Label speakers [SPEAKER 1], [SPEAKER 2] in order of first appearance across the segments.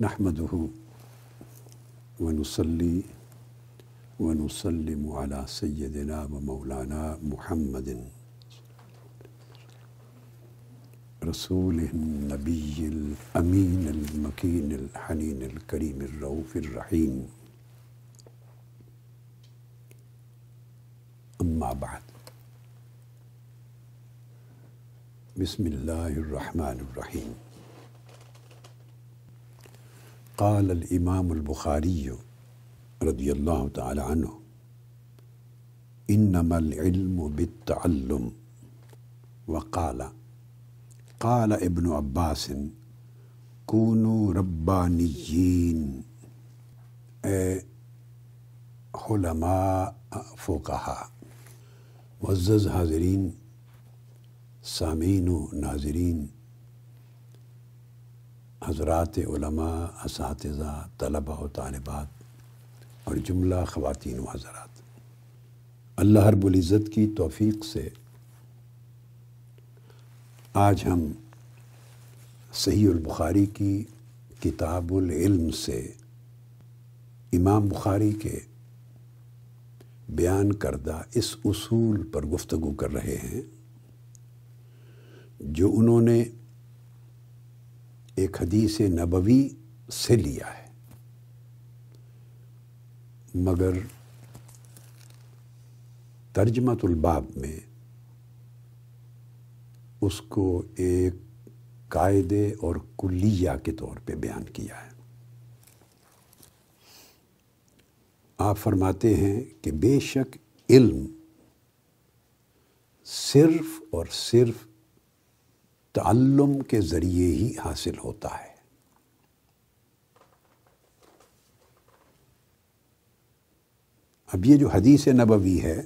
[SPEAKER 1] نحمده ونصلي ونسلم على سيدنا ومولانا محمد رسول النبي الأمين المكين الحنين الكريم الرؤوف الرحيم. أما بعد. بسم الله الرحمن الرحيم. قال الإمام البخاري رضي الله تعالى عنه إنما العلم بالتعلم۔ وقال، قال ابن عباس كونوا ربانيين اے علماء فقہا، معزز حاضرین، سامعین و ناظرین حضرات علماء، اساتذہ طلبہ و طالبات اور جملہ خواتین و حضرات۔ اللہ رب العزت کی توفیق سے آج ہم صحیح البخاری کی کتاب العلم سے امام بخاری کے بیان کردہ اس اصول پر گفتگو کر رہے ہیں، جو انہوں نے ایک حدیث نبوی سے لیا ہے۔ مگر ترجمت الباب میں اس کو ایک قاعدے اور کلیہ کے طور پہ بیان کیا ہے۔ آپ فرماتے ہیں کہ بے شک علم صرف اور صرف تعلم کے ذریعے ہی حاصل ہوتا ہے۔ اب یہ جو حدیث نبوی ہے،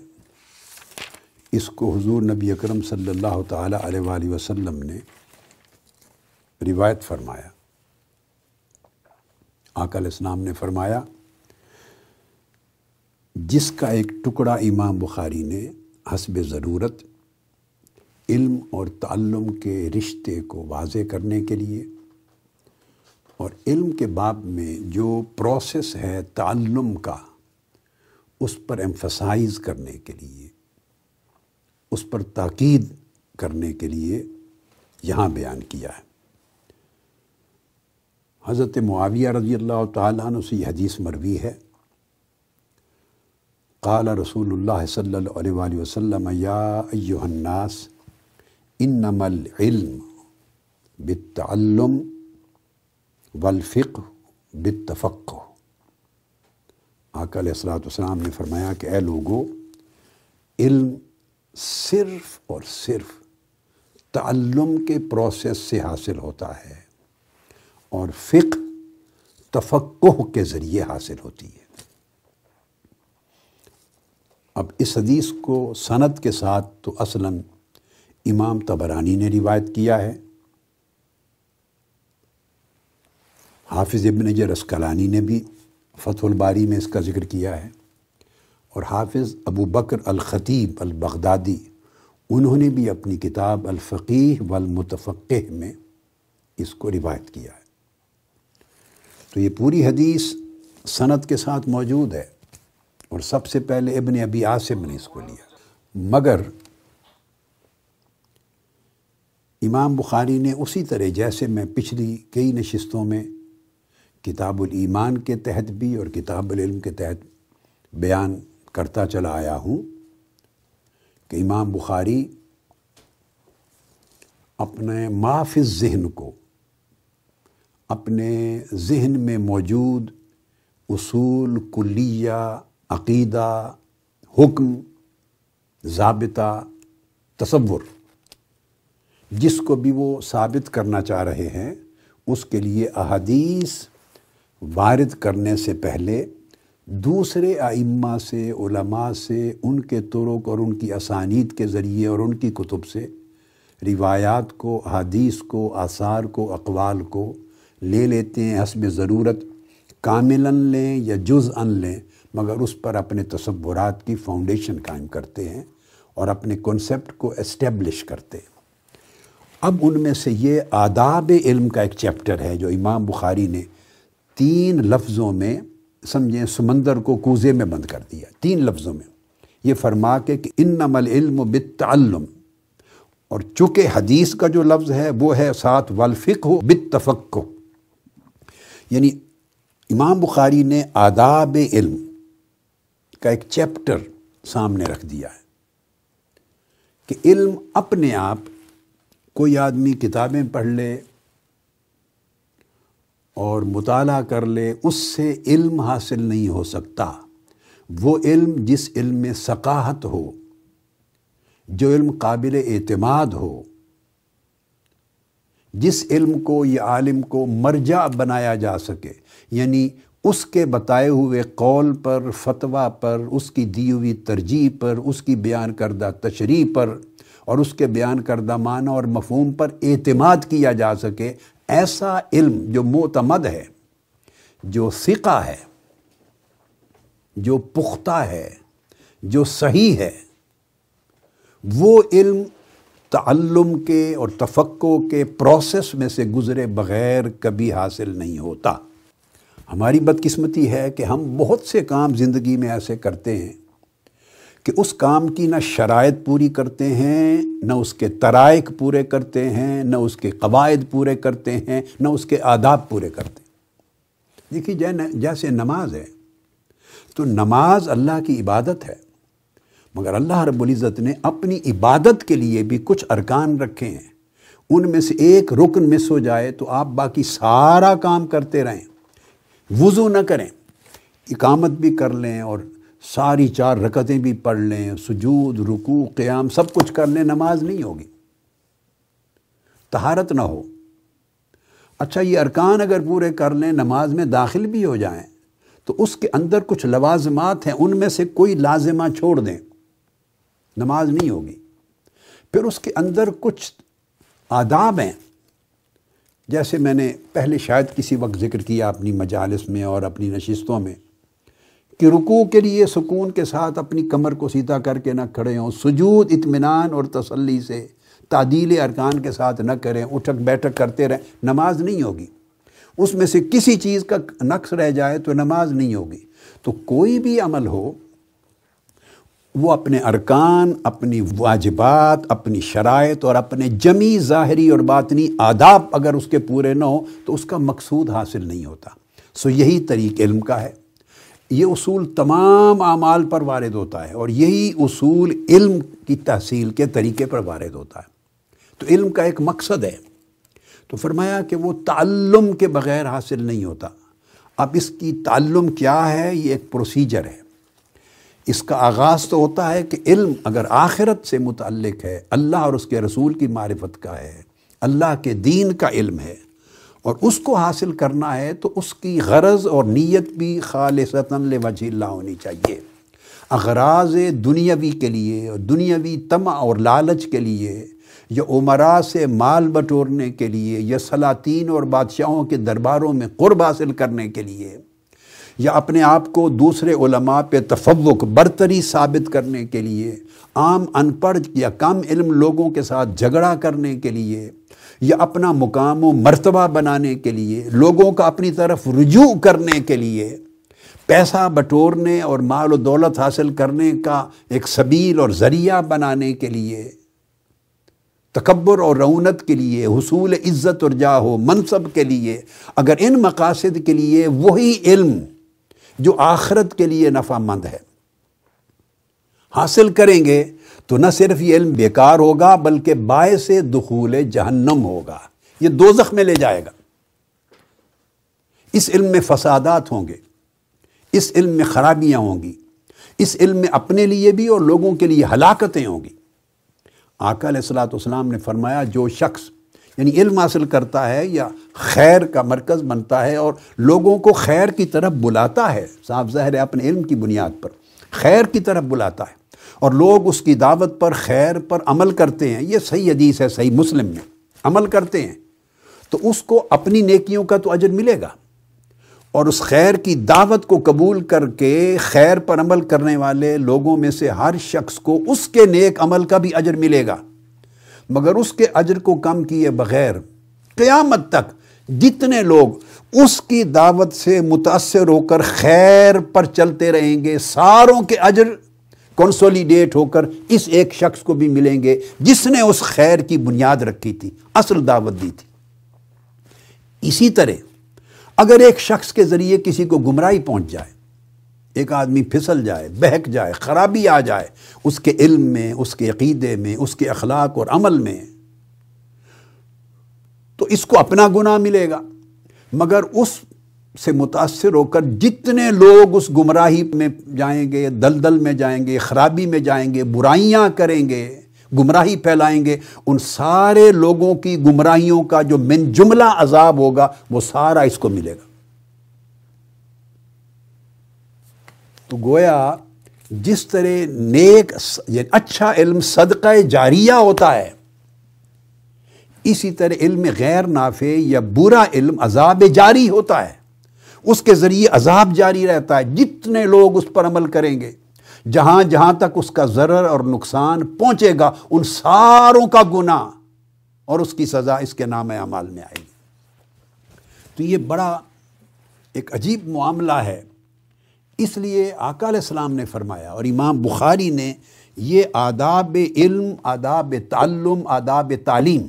[SPEAKER 1] اس کو حضور نبی اکرم صلی اللہ تعالیٰ علیہ وآلہ وسلم نے روایت فرمایا۔ آقا علیہ السلام نے فرمایا، جس کا ایک ٹکڑا امام بخاری نے حسب ضرورت علم اور تعلم کے رشتے کو واضح کرنے کے لیے اور علم کے باب میں جو پروسیس ہے تعلم کا، اس پر ایمفسائز کرنے کے لیے، اس پر تاکید کرنے کے لیے یہاں بیان کیا ہے۔ حضرت معاویہ رضی اللہ تعالیٰ عنہ سے یہ حدیث مروی ہے۔ قال رسول اللہ صلی اللہ علیہ وآلہ وسلم، یا ایوہ الناس انما العلم بالتعلم والفقہ بالتفقہ آقا علیہ السلاۃ والسلام نے فرمایا کہ اے لوگو، علم صرف اور صرف تعلم کے پروسیس سے حاصل ہوتا ہے اور فقہ تفقہ کے ذریعے حاصل ہوتی ہے۔ اب اس حدیث کو صنعت کے ساتھ تو اصلاً امام تبرانی نے روایت کیا ہے۔ حافظ ابن جرسکلانی نے بھی فتح الباری میں اس کا ذکر کیا ہے۔ اور حافظ ابو بکر الخطیب البغدادی، انہوں نے بھی اپنی کتاب الفقیح والمتفقہ میں اس کو روایت کیا ہے۔ تو یہ پوری حدیث صنعت کے ساتھ موجود ہے اور سب سے پہلے ابن ابی عاصم نے اس کو لیا۔ مگر امام بخاری نے اسی طرح جیسے میں پچھلی کئی نشستوں میں کتاب الایمان کے تحت بھی اور کتاب العلم کے تحت بیان کرتا چلا آیا ہوں کہ امام بخاری اپنے معاف ذہن کو، اپنے ذہن میں موجود اصول، کلیہ، عقیدہ، حکم، ضابطہ، تصور جس کو بھی وہ ثابت کرنا چاہ رہے ہیں، اس کے لیے احادیث وارد کرنے سے پہلے دوسرے ائمہ سے، علماء سے، ان کے طرق اور ان کی اسانید کے ذریعے اور ان کی کتب سے روایات کو حدیث کو، آثار کو، اقوال کو لے لیتے ہیں، حسب ضرورت کاملاً لیں یا جز ان لیں، مگر اس پر اپنے تصورات کی فاؤنڈیشن قائم کرتے ہیں اور اپنے کنسپٹ کو اسٹیبلش کرتے ہیں۔ اب ان میں سے یہ آداب علم کا ایک چیپٹر ہے جو امام بخاری نے تین لفظوں میں سمجھیں سمندر کو کوزے میں بند کر دیا، تین لفظوں میں۔ یہ فرما کے کہ ان نمل علم و بالتعلم۔ اور چونکہ حدیث کا جو لفظ ہے وہ ہے ساتھ والفق ہو بالتفق یعنی امام بخاری نے آداب علم کا ایک چیپٹر سامنے رکھ دیا ہے کہ علم اپنے آپ کوئی آدمی کتابیں پڑھ لے اور مطالعہ کر لے، اس سے علم حاصل نہیں ہو سکتا۔ وہ علم جس علم میں ثقاہت ہو، جو علم قابل اعتماد ہو، جس علم کو یہ عالم کو مرجع بنایا جا سکے یعنی اس کے بتائے ہوئے قول پر، فتویٰ پر، اس کی دی ہوئی ترجیح پر، اس کی بیان کردہ تشریح پر۔ اور اس کے بیان کردہ معنی اور مفہوم پر اعتماد کیا جا سکے، ایسا علم جو معتمد ہے، جو ثقہ ہے، جو پختہ ہے، جو صحیح ہے، وہ علم تعلم کے اور تفقع کے پروسیس میں سے گزرے بغیر کبھی حاصل نہیں ہوتا۔ ہماری بدقسمتی ہے کہ ہم بہت سے کام زندگی میں ایسے کرتے ہیں۔ کہ اس کام کی نہ شرائط پوری کرتے ہیں، نہ اس کے ترائق پورے کرتے ہیں، نہ اس کے قواعد پورے کرتے ہیں، نہ اس کے آداب پورے کرتے ہیں۔ دیکھیے جیسے نماز ہے، تو نماز اللہ کی عبادت ہے، مگر اللہ رب العزت نے اپنی عبادت کے لیے بھی کچھ ارکان رکھے ہیں۔ ان میں سے ایک رکن مس ہو جائے تو آپ باقی سارا کام کرتے رہیں۔ وضو نہ کریں، اقامت بھی کر لیں اور ساری چار رکتیں بھی پڑھ لیں، سجود، رکوع، قیام، سب کچھ کر لیں، نماز نہیں ہوگی۔ تہارت نہ ہو۔ اچھا یہ ارکان اگر پورے کر لیں، نماز میں داخل بھی ہو جائیں، تو اس کے اندر کچھ لوازمات ہیں، ان میں سے کوئی لازمہ چھوڑ دیں۔ نماز نہیں ہوگی۔ پھر اس کے اندر کچھ آداب ہیں۔ جیسے میں نے پہلے شاید کسی وقت ذکر کیا اپنی مجالس میں اور اپنی نشستوں میں کہ رکوع کے لیے سکون کے ساتھ اپنی کمر کو سیدھا کر کے نہ کھڑے ہوں، سجود، اطمینان اور تسلی سے، تعدیل ارکان کے ساتھ نہ کریں، اٹھک بیٹھک کرتے رہیں، نماز نہیں ہوگی۔ اس میں سے کسی چیز کا نقص رہ جائے تو نماز نہیں ہوگی۔ تو کوئی بھی عمل ہو، وہ اپنے ارکان، اپنی واجبات، اپنی شرائط اور اپنے جمی ظاہری اور باطنی آداب اگر اس کے پورے نہ ہو تو اس کا مقصود حاصل نہیں ہوتا۔ سو یہی طریق علم کا ہے۔ یہ اصول تمام اعمال پر وارد ہوتا ہے اور یہی اصول علم کی تحصیل کے طریقے پر وارد ہوتا ہے۔ تو علم کا ایک مقصد ہے۔ تو فرمایا کہ وہ تعلم کے بغیر حاصل نہیں ہوتا۔ اب اس کی تعلم کیا ہے؟ یہ ایک پروسیجر ہے۔ اس کا آغاز تو ہوتا ہے کہ علم اگر آخرت سے متعلق ہے، اللہ اور اس کے رسول کی معرفت کا ہے۔ اللہ کے دین کا علم ہے۔ اور اس کو حاصل کرنا ہے تو اس کی غرض اور نیت بھی خالصتاً لوجہ اللہ ہونی چاہیے۔ اغراض دنیاوی کے لیے اور دنیاوی تمع اور لالچ کے لیے یا عمرا سے مال بٹورنے کے لیے یا سلاطین اور بادشاہوں کے درباروں میں قرب حاصل کرنے کے لیے یا اپنے آپ کو دوسرے علماء پہ تفوق برتری ثابت کرنے کے لیے، عام ان پڑھ یا کم علم لوگوں کے ساتھ جھگڑا کرنے کے لیے یا اپنا مقام و مرتبہ بنانے کے لیے، لوگوں کا اپنی طرف رجوع کرنے کے لیے، پیسہ بٹورنے اور مال و دولت حاصل کرنے کا ایک سبیل اور ذریعہ بنانے کے لیے، تکبر اور رونت کے لیے، حصول عزت اور جاہو منصب کے لیے، اگر ان مقاصد کے لیے وہی علم جو آخرت کے لیے نفع مند ہے، حاصل کریں گے تو نہ صرف یہ علم بیکار ہوگا بلکہ باعث دخول جہنم ہوگا۔ یہ دو میں لے جائے گا۔ اس علم میں فسادات ہوں گے۔ اس علم میں خرابیاں ہوں گی۔ اس علم میں اپنے لیے بھی اور لوگوں کے لیے ہلاکتیں ہوں گی۔ آقا علیہ السلاۃ والسلام نے فرمایا، جو شخص یعنی علم حاصل کرتا ہے یا خیر کا مرکز بنتا ہے اور لوگوں کو خیر کی طرف بلاتا ہے، صاف ظاہر ہے اپنے علم کی بنیاد پر، خیر کی طرف بلاتا ہے۔ اور لوگ اس کی دعوت پر خیر پر عمل کرتے ہیں۔ یہ صحیح حدیث ہے، صحیح مسلم میں۔ عمل کرتے ہیں۔ تو اس کو اپنی نیکیوں کا تو اجر ملے گا۔ اور اس خیر کی دعوت کو قبول کر کے خیر پر عمل کرنے والے لوگوں میں سے ہر شخص کو اس کے نیک عمل کا بھی اجر ملے گا۔ مگر اس کے اجر کو کم کیے بغیر قیامت تک جتنے لوگ اس کی دعوت سے متاثر ہو کر خیر پر چلتے رہیں گے، ساروں کے اجر کنسولیڈیٹ ہو کر اس ایک شخص کو بھی ملیں گے جس نے اس خیر کی بنیاد رکھی تھی، اصل دعوت دی تھی۔ اسی طرح، اگر ایک شخص کے ذریعے کسی کو گمراہی پہنچ جائے، ایک آدمی پھسل جائے، بہک جائے، خرابی آ جائے، اس کے علم میں، اس کے عقیدے میں، اس کے اخلاق اور عمل میں، تو اس کو اپنا گناہ ملے گا۔ مگر اس سے متاثر ہو کر جتنے لوگ اس گمراہی میں جائیں گے، دلدل میں جائیں گے، خرابی میں جائیں گے، برائیاں کریں گے، گمراہی پھیلائیں گے، ان سارے لوگوں کی گمراہیوں کا جو من جملہ عذاب ہوگا، وہ سارا اس کو ملے گا۔ تو گویا جس طرح نیک یعنی اچھا علم صدقہ جاریہ ہوتا ہے، اسی طرح علم غیر نافع یا برا علم عذاب جاری ہوتا ہے۔ اس کے ذریعے عذاب جاری رہتا ہے، جتنے لوگ اس پر عمل کریں گے، جہاں جہاں تک اس کا ضرر اور نقصان پہنچے گا، ان ساروں کا گناہ اور اس کی سزا اس کے نام اعمال میں آئے گی۔ تو یہ بڑا ایک عجیب معاملہ ہے۔ اس لیے آقا علیہ السلام نے فرمایا اور امام بخاری نے یہ آداب علم، آداب تعلم، آداب تعلیم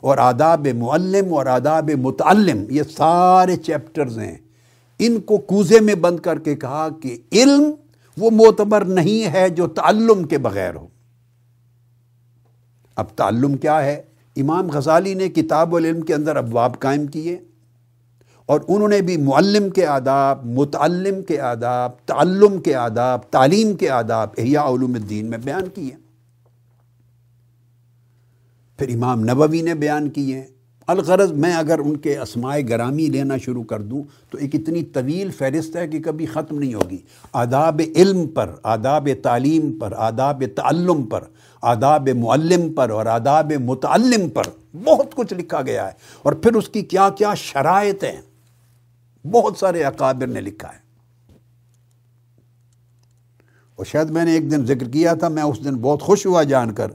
[SPEAKER 1] اور آداب معلم اور آداب متعلم، یہ سارے چیپٹرز ہیں۔ ان کو کوزے میں بند کر کے کہا کہ علم وہ معتبر نہیں ہے جو تعلم کے بغیر ہو۔ اب تعلم کیا ہے؟ امام غزالی نے کتاب العلم کے اندر ابواب قائم کیے اور انہوں نے بھی معلم کے آداب، متعلم کے آداب، تعلم کے آداب، تعلیم کے آداب احیاء علوم الدین میں بیان کیے۔ پھر امام نبوی نے بیان کیے۔ الغرض میں اگر ان کے اسماء گرامی لینا شروع کر دوں تو ایک اتنی طویل فہرست ہے کہ کبھی ختم نہیں ہوگی۔ آداب علم پر، آداب تعلیم پر، آداب تعلم پر، آداب معلم پر اور آداب متعلم پر بہت کچھ لکھا گیا ہے۔ اور پھر اس کی کیا کیا شرائط ہیں؟ بہت سارے اکابر نے لکھا ہے۔ اور شاید میں نے ایک دن ذکر کیا تھا، میں اس دن بہت خوش ہوا جان کر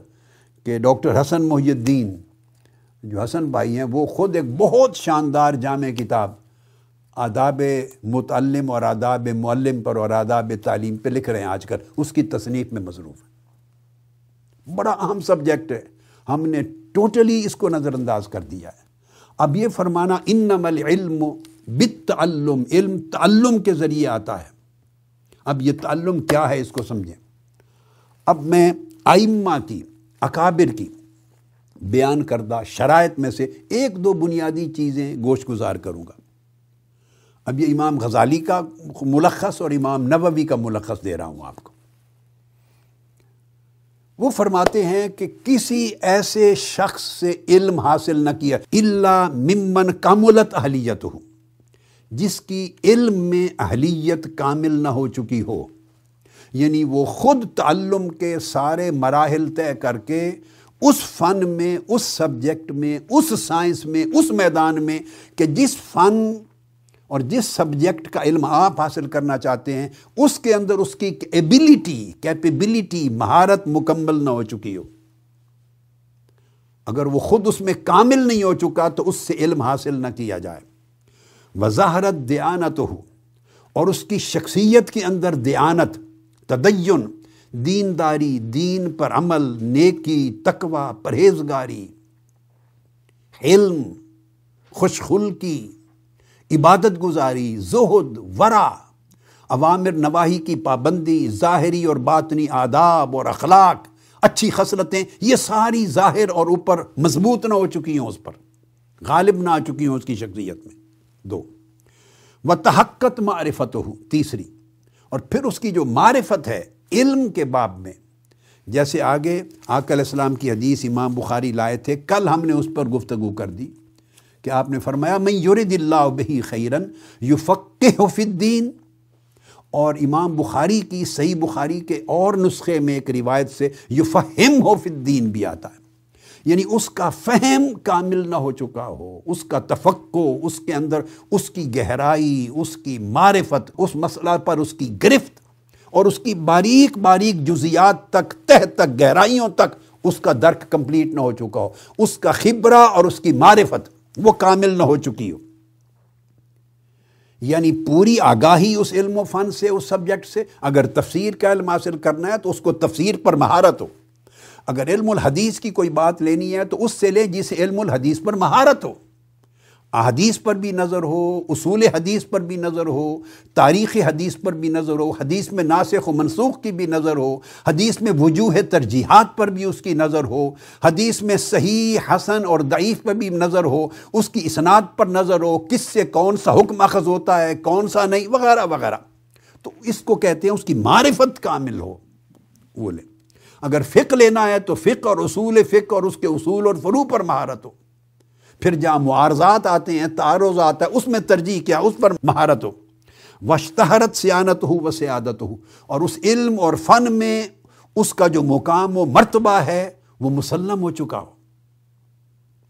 [SPEAKER 1] کہ ڈاکٹر حسن محی الدین جو حسن بھائی ہیں، وہ خود ایک بہت شاندار جامع کتاب آداب متعلم اور آداب معلم پر اور آداب تعلیم پہ لکھ رہے ہیں آج کل۔ اس کی تصنیف میں مصروف ہے بڑا اہم سبجیکٹ ہے۔ ہم نے ٹوٹلی اس کو نظر انداز کر دیا ہے۔ اب یہ فرمانا انم العلم بالتعلم، علم تعلم کے ذریعے آتا ہے۔ اب یہ تعلم کیا ہے اس کو سمجھیں۔ اب میں آئمہ کی، اکابر کی بیان کردہ شرائط میں سے ایک دو بنیادی چیزیں گوشت گزار کروں گا۔ اب یہ امام غزالی کا ملخص اور امام نبوی کا ملخص دے رہا ہوں آپ کو۔ وہ فرماتے ہیں کہ کسی ایسے شخص سے علم حاصل نہ کیا اللہ ممن کاملت اہلیت ہو جس کی علم میں اہلیت کامل نہ ہو چکی ہو۔ یعنی وہ خود تعلم کے سارے مراحل طے کر کے اس فن میں، اس سبجیکٹ میں، اس سائنس میں، اس میدان میں کہ جس فن اور جس سبجیکٹ کا علم آپ حاصل کرنا چاہتے ہیں، اس کے اندر اس کی ایبلٹی کیپیبلٹی مہارت مکمل نہ ہو چکی ہو۔ اگر وہ خود اس میں کامل نہیں ہو چکا تو اس سے علم حاصل نہ کیا جائے۔ وظاہرت دیانت ہو اور اس کی شخصیت کے اندر دیانت تدین دینداری، دین پر عمل، نیکی، تقوی، پرہیزگاری، علم خوشخلکی عبادت گزاری، زہد ورا عوامر نواحی کی پابندی، ظاہری اور باطنی آداب اور اخلاق، اچھی خصلتیں، یہ ساری ظاہر اور اوپر مضبوط نہ ہو چکی ہوں اس پر، غالب نہ آ چکی ہوں اس کی شخصیت میں۔ دو و تحقت معرفت ہو تیسری، اور پھر اس کی جو معرفت ہے علم کے باب میں۔ جیسے آگے آقا علیہ السلام کی حدیث امام بخاری لائے تھے، کل ہم نے اس پر گفتگو کر دی کہ آپ نے فرمایا میں یورد اللہ بہی خیرن یو فی الدین اور امام بخاری کی، صحیح بخاری کے اور نسخے میں ایک روایت سے یو فہم ہو الدین بھی آتا ہے۔ یعنی اس کا فہم کامل نہ ہو چکا ہو، اس کا تفقو اس کے اندر اس کی گہرائی، اس کی معرفت، اس مسئلہ پر اس کی گرفت اور اس کی باریک باریک جزیات تک، تہ تک، گہرائیوں تک اس کا درک کمپلیٹ نہ ہو چکا ہو۔ اس کا خبرہ اور اس کی معرفت وہ کامل نہ ہو چکی ہو۔ یعنی پوری آگاہی اس علم و فن سے، اس سبجیکٹ سے۔ اگر تفسیر کا علم حاصل کرنا ہے تو اس کو تفسیر پر مہارت ہو۔ اگر علم الحدیث کی کوئی بات لینی ہے تو اس سے لے جسے علم الحدیث پر مہارت ہو۔ احادیث پر بھی نظر ہو، اصول حدیث پر بھی نظر ہو، تاریخ حدیث پر بھی نظر ہو، حدیث میں ناسخ و منسوخ کی بھی نظر ہو، حدیث میں وجوہ ترجیحات پر بھی اس کی نظر ہو، حدیث میں صحیح، حسن اور ضعیف پر بھی نظر ہو، اس کی اسناد پر نظر ہو، کس سے کون سا حکم اخذ ہوتا ہے، کون سا نہیں، وغیرہ وغیرہ۔ تو اس کو کہتے ہیں اس کی معرفت کامل ہو۔ وہ لے۔ اگر فقہ لینا ہے تو فقہ اور اصول فقہ اور اس کے اصول اور فرو پر مہارت ہو۔ پھر جہاں معارضات آتے ہیں، تعارض آتا ہے، اس میں ترجیح کیا، اس پر مہارت ہو۔ وشتہرت سیانت ہو و سیادت ہو۔ اور اس علم اور فن میں اس کا جو مقام و مرتبہ ہے، وہ مسلم ہو چکا ہو۔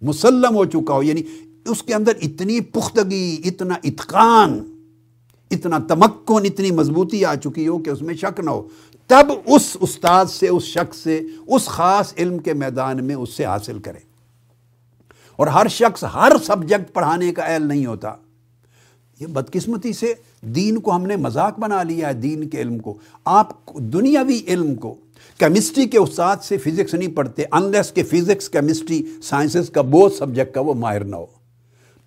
[SPEAKER 1] مسلم ہو چکا ہو یعنی اس کے اندر اتنی پختگی، اتنا اتقان، اتنا تمکن، اتنی مضبوطی آ چکی ہو کہ اس میں شک نہ ہو۔ تب اس استاد سے، اس شخص سے، اس خاص علم کے میدان میں اس سے حاصل کرے۔ اور ہر شخص ہر سبجیکٹ پڑھانے کا اہل نہیں ہوتا۔ یہ بدقسمتی سے دین کو ہم نے مذاق بنا لیا ہے دین کے علم کو۔ آپ دنیاوی علم کو، کیمسٹری کے استاد سے فزکس نہیں پڑھتے انلیس کہ فزکس، کیمسٹری، سائنسز کا بہت سبجیکٹ کا وہ ماہر نہ ہو۔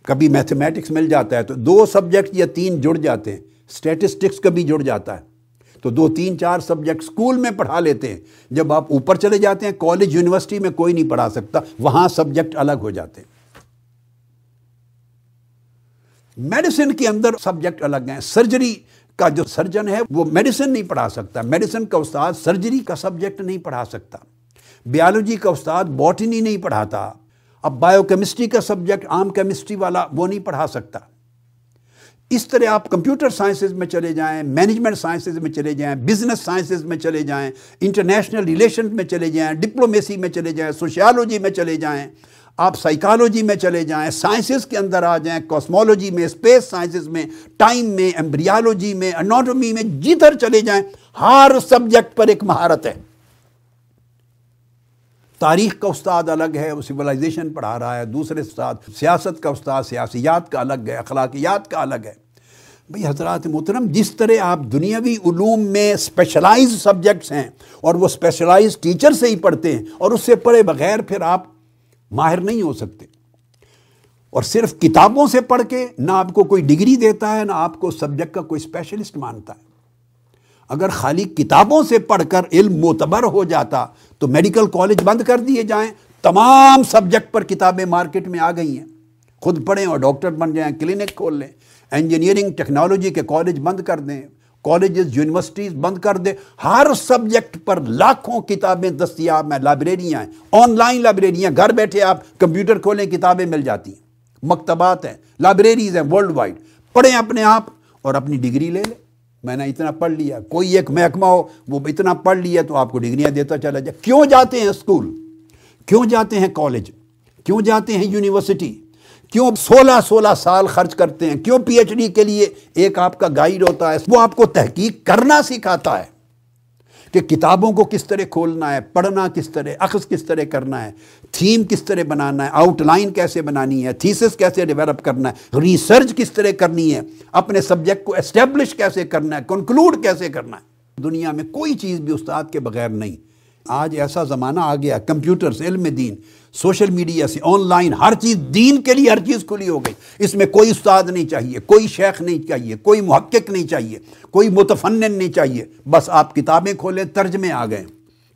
[SPEAKER 1] کبھی میتھمیٹکس مل جاتا ہے تو دو سبجیکٹ یا تین جڑ جاتے ہیں۔ اسٹیٹسٹکس کبھی جڑ جاتا ہے۔ تو دو تین چار سبجیکٹ اسکول میں پڑھا لیتے ہیں۔ جب آپ اوپر چلے جاتے ہیں، کالج، یونیورسٹی میں کوئی نہیں پڑھا سکتا، وہاں سبجیکٹ الگ ہو جاتے ہیں۔ میڈیسن کے اندر سبجیکٹ الگ ہیں۔ سرجری کا جو سرجن ہے، وہ میڈیسن نہیں پڑھا سکتا۔ میڈیسن کا استاد سرجری کا سبجیکٹ نہیں پڑھا سکتا۔ بیالوجی کا استاد باٹنی نہیں پڑھاتا۔ اب بایو کیمسٹری کا سبجیکٹ، عام کیمسٹری والا وہ نہیں پڑھا سکتا۔ اس طرح آپ کمپیوٹر سائنسز میں چلے جائیں، مینجمنٹ سائنسز میں چلے جائیں، بزنس سائنسز میں چلے جائیں، انٹرنیشنل ریلیشن میں چلے جائیں، ڈپلومیسی میں چلے جائیں، سوشیالوجی میں چلے جائیں، آپ سائیکالوجی میں چلے جائیں، سائنسز کے اندر آ جائیں، کاسمولوجی میں، اسپیس سائنسز میں، ٹائم میں، ایمبریالوجی میں، اناٹومی میں، جدھر چلے جائیں، ہر سبجیکٹ پر ایک مہارت ہے۔ تاریخ کا استاد الگ ہے، وہ سولائزیشن پڑھا رہا ہے، دوسرے استاد سیاست کا استاد، سیاسیات کا الگ ہے، اخلاقیات کا الگ ہے۔ بھئی حضرات محترم، جس طرح آپ دنیاوی علوم میں اسپیشلائز سبجیکٹس ہیں اور وہ اسپیشلائز ٹیچر سے ہی پڑھتے ہیں اور اس سے پڑھے بغیر پھر آپ ماہر نہیں ہو سکتے۔ اور صرف کتابوں سے پڑھ کے نہ آپ کو کوئی ڈگری دیتا ہے، نہ آپ کو سبجیکٹ کا کوئی اسپیشلسٹ مانتا ہے۔ اگر خالی کتابوں سے پڑھ کر علم معتبر ہو جاتا تو میڈیکل کالج بند کر دیے جائیں۔ تمام سبجیکٹ پر کتابیں مارکیٹ میں آ گئی ہیں۔ خود پڑھیں اور ڈاکٹر بن جائیں، کلینک کھول لیں۔ انجینئرنگ ٹیکنالوجی کے کالج بند کر دیں۔ کالجز، یونیورسٹیز بند کر دیں۔ ہر سبجیکٹ پر لاکھوں کتابیں دستیاب ہیں، لائبریریاں ہیں۔ آن لائن لائبریریاں، گھر بیٹھے آپ کمپیوٹر کھولیں، کتابیں مل جاتی ہیں۔ مکتبات ہیں، لائبریریز ہیں ورلڈ وائڈ۔ پڑھیں اپنے آپ اور اپنی ڈگری لے لیں۔ میں نے اتنا پڑھ لیا، کوئی ایک محکمہ ہو، وہ اتنا پڑھ لیا تو آپ کو ڈگریاں دیتا چلا جائے۔ کیوں جاتے ہیں اسکول؟ کیوں جاتے ہیں کالج؟ کیوں جاتے ہیں یونیورسٹی؟ کیوں سولہ سولہ سال خرچ کرتے ہیں؟ کیوں پی ایچ ڈی کے لیے ایک آپ کا گائیڈ ہوتا ہے؟ وہ آپ کو تحقیق کرنا سکھاتا ہے۔ کہ کتابوں کو کس طرح کھولنا ہے، پڑھنا کس طرح، اخذ کس طرح کرنا ہے، تھیم کس طرح بنانا ہے، آؤٹ لائن کیسے بنانی ہے، تھیسس کیسے ڈیولپ کرنا ہے، ریسرچ کس طرح کرنی ہے، اپنے سبجیکٹ کو اسٹیبلش کیسے کرنا ہے، کنکلوڈ کیسے کرنا ہے۔ دنیا میں کوئی چیز بھی استاد کے بغیر نہیں۔ آج ایسا زمانہ آ گیا کمپیوٹر علم دین۔ سوشل میڈیا سے، آن لائن، ہر چیز دین کے لیے ہر چیز کھلی ہو گئی۔ اس میں کوئی استاد نہیں چاہیے، کوئی شیخ نہیں چاہیے، کوئی محقق نہیں چاہیے، کوئی متفنن نہیں چاہیے۔ بس آپ کتابیں کھولیں، ترجمے آ گئے۔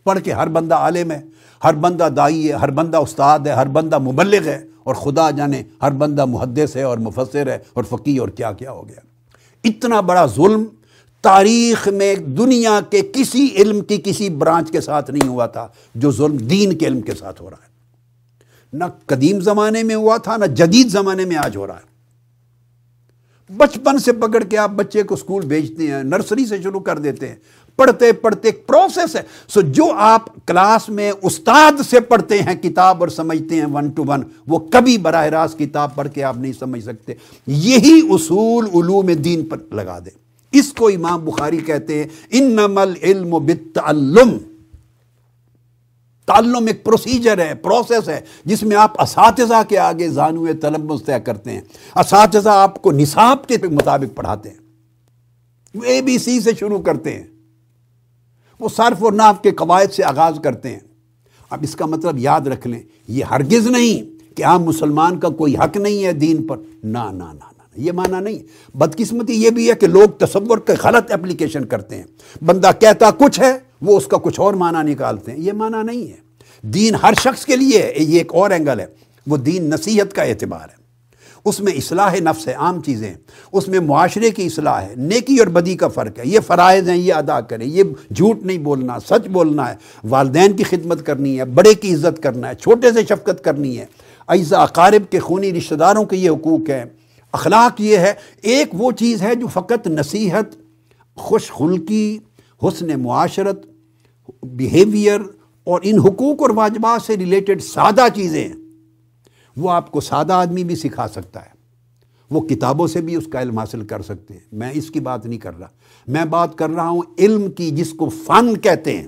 [SPEAKER 1] پڑھ کے ہر بندہ عالم ہے، ہر بندہ دائی ہے، ہر بندہ استاد ہے، ہر بندہ مبلغ ہے۔ اور خدا جانے ہر بندہ محدث ہے اور مفسر ہے اور فقی اور کیا کیا ہو گیا۔ اتنا بڑا ظلم تاریخ میں دنیا کے کسی علم کی کسی برانچ کے ساتھ نہیں ہوا تھا، جو ظلم دین کے علم کے ساتھ ہو رہا ہے۔ نہ قدیم زمانے میں ہوا تھا، نہ جدید زمانے میں آج ہو رہا ہے۔ بچپن سے پکڑ کے آپ بچے کو اسکول بھیجتے ہیں، نرسری سے شروع کر دیتے ہیں۔ پڑھتے پڑھتے ایک پروسیس ہے۔ سو جو آپ کلاس میں استاد سے پڑھتے ہیں، کتاب اور سمجھتے ہیں ون ٹو ون وہ کبھی براہ راست کتاب پڑھ کے آپ نہیں سمجھ سکتے۔ یہی اصول علوم دین پر لگا دیں۔ اس کو امام بخاری کہتے ہیں انم العلم بالتعلم۔ تعلم ایک پروسیجر ہے پروسیس ہے، جس میں آپ اساتذہ کے آگے زانو طلب طے کرتے ہیں۔ اساتذہ آپ کو نصاب کے مطابق پڑھاتے ہیں۔ اے بی سی سے شروع کرتے ہیں۔ وہ صرف اور ناف کے قواعد سے آغاز کرتے ہیں۔ اب اس کا مطلب یاد رکھ لیں، یہ ہرگز نہیں کہ عام مسلمان کا کوئی حق نہیں ہے دین پر۔ نہ نہ نہ یہ معنی نہیں۔ بدقسمتی یہ بھی ہے کہ لوگ تصور کے غلط اپلیکیشن کرتے ہیں۔ بندہ کہتا کچھ ہے وہ اس کا کچھ اور معنی نکالتے ہیں۔ یہ معنی نہیں ہے۔ دین ہر شخص کے لیے یہ ایک اور اینگل ہے۔ وہ دین نصیحت کا اعتبار ہے۔ اس میں اصلاح نفس ہے، عام چیزیں۔ اس میں معاشرے کی اصلاح ہے۔ نیکی اور بدی کا فرق ہے۔ یہ فرائض ہیں، یہ ادا کریں۔ یہ جھوٹ نہیں بولنا، سچ بولنا ہے۔ والدین کی خدمت کرنی ہے، بڑے کی عزت کرنا ہے، چھوٹے سے شفقت کرنی ہے۔ اعزا اقارب کے خونی رشتہ داروں کے یہ حقوق ہیں۔ اخلاق یہ ہے، ایک وہ چیز ہے جو فقط نصیحت، خوش خلقی، حسن معاشرت بیہیویئر اور ان حقوق اور واجبات سے ریلیٹڈ سادہ چیزیں ہیں، وہ آپ کو سادہ آدمی بھی سکھا سکتا ہے۔ وہ کتابوں سے بھی اس کا علم حاصل کر سکتے ہیں۔ میں اس کی بات نہیں کر رہا۔ میں بات کر رہا ہوں علم کی جس کو فن کہتے ہیں۔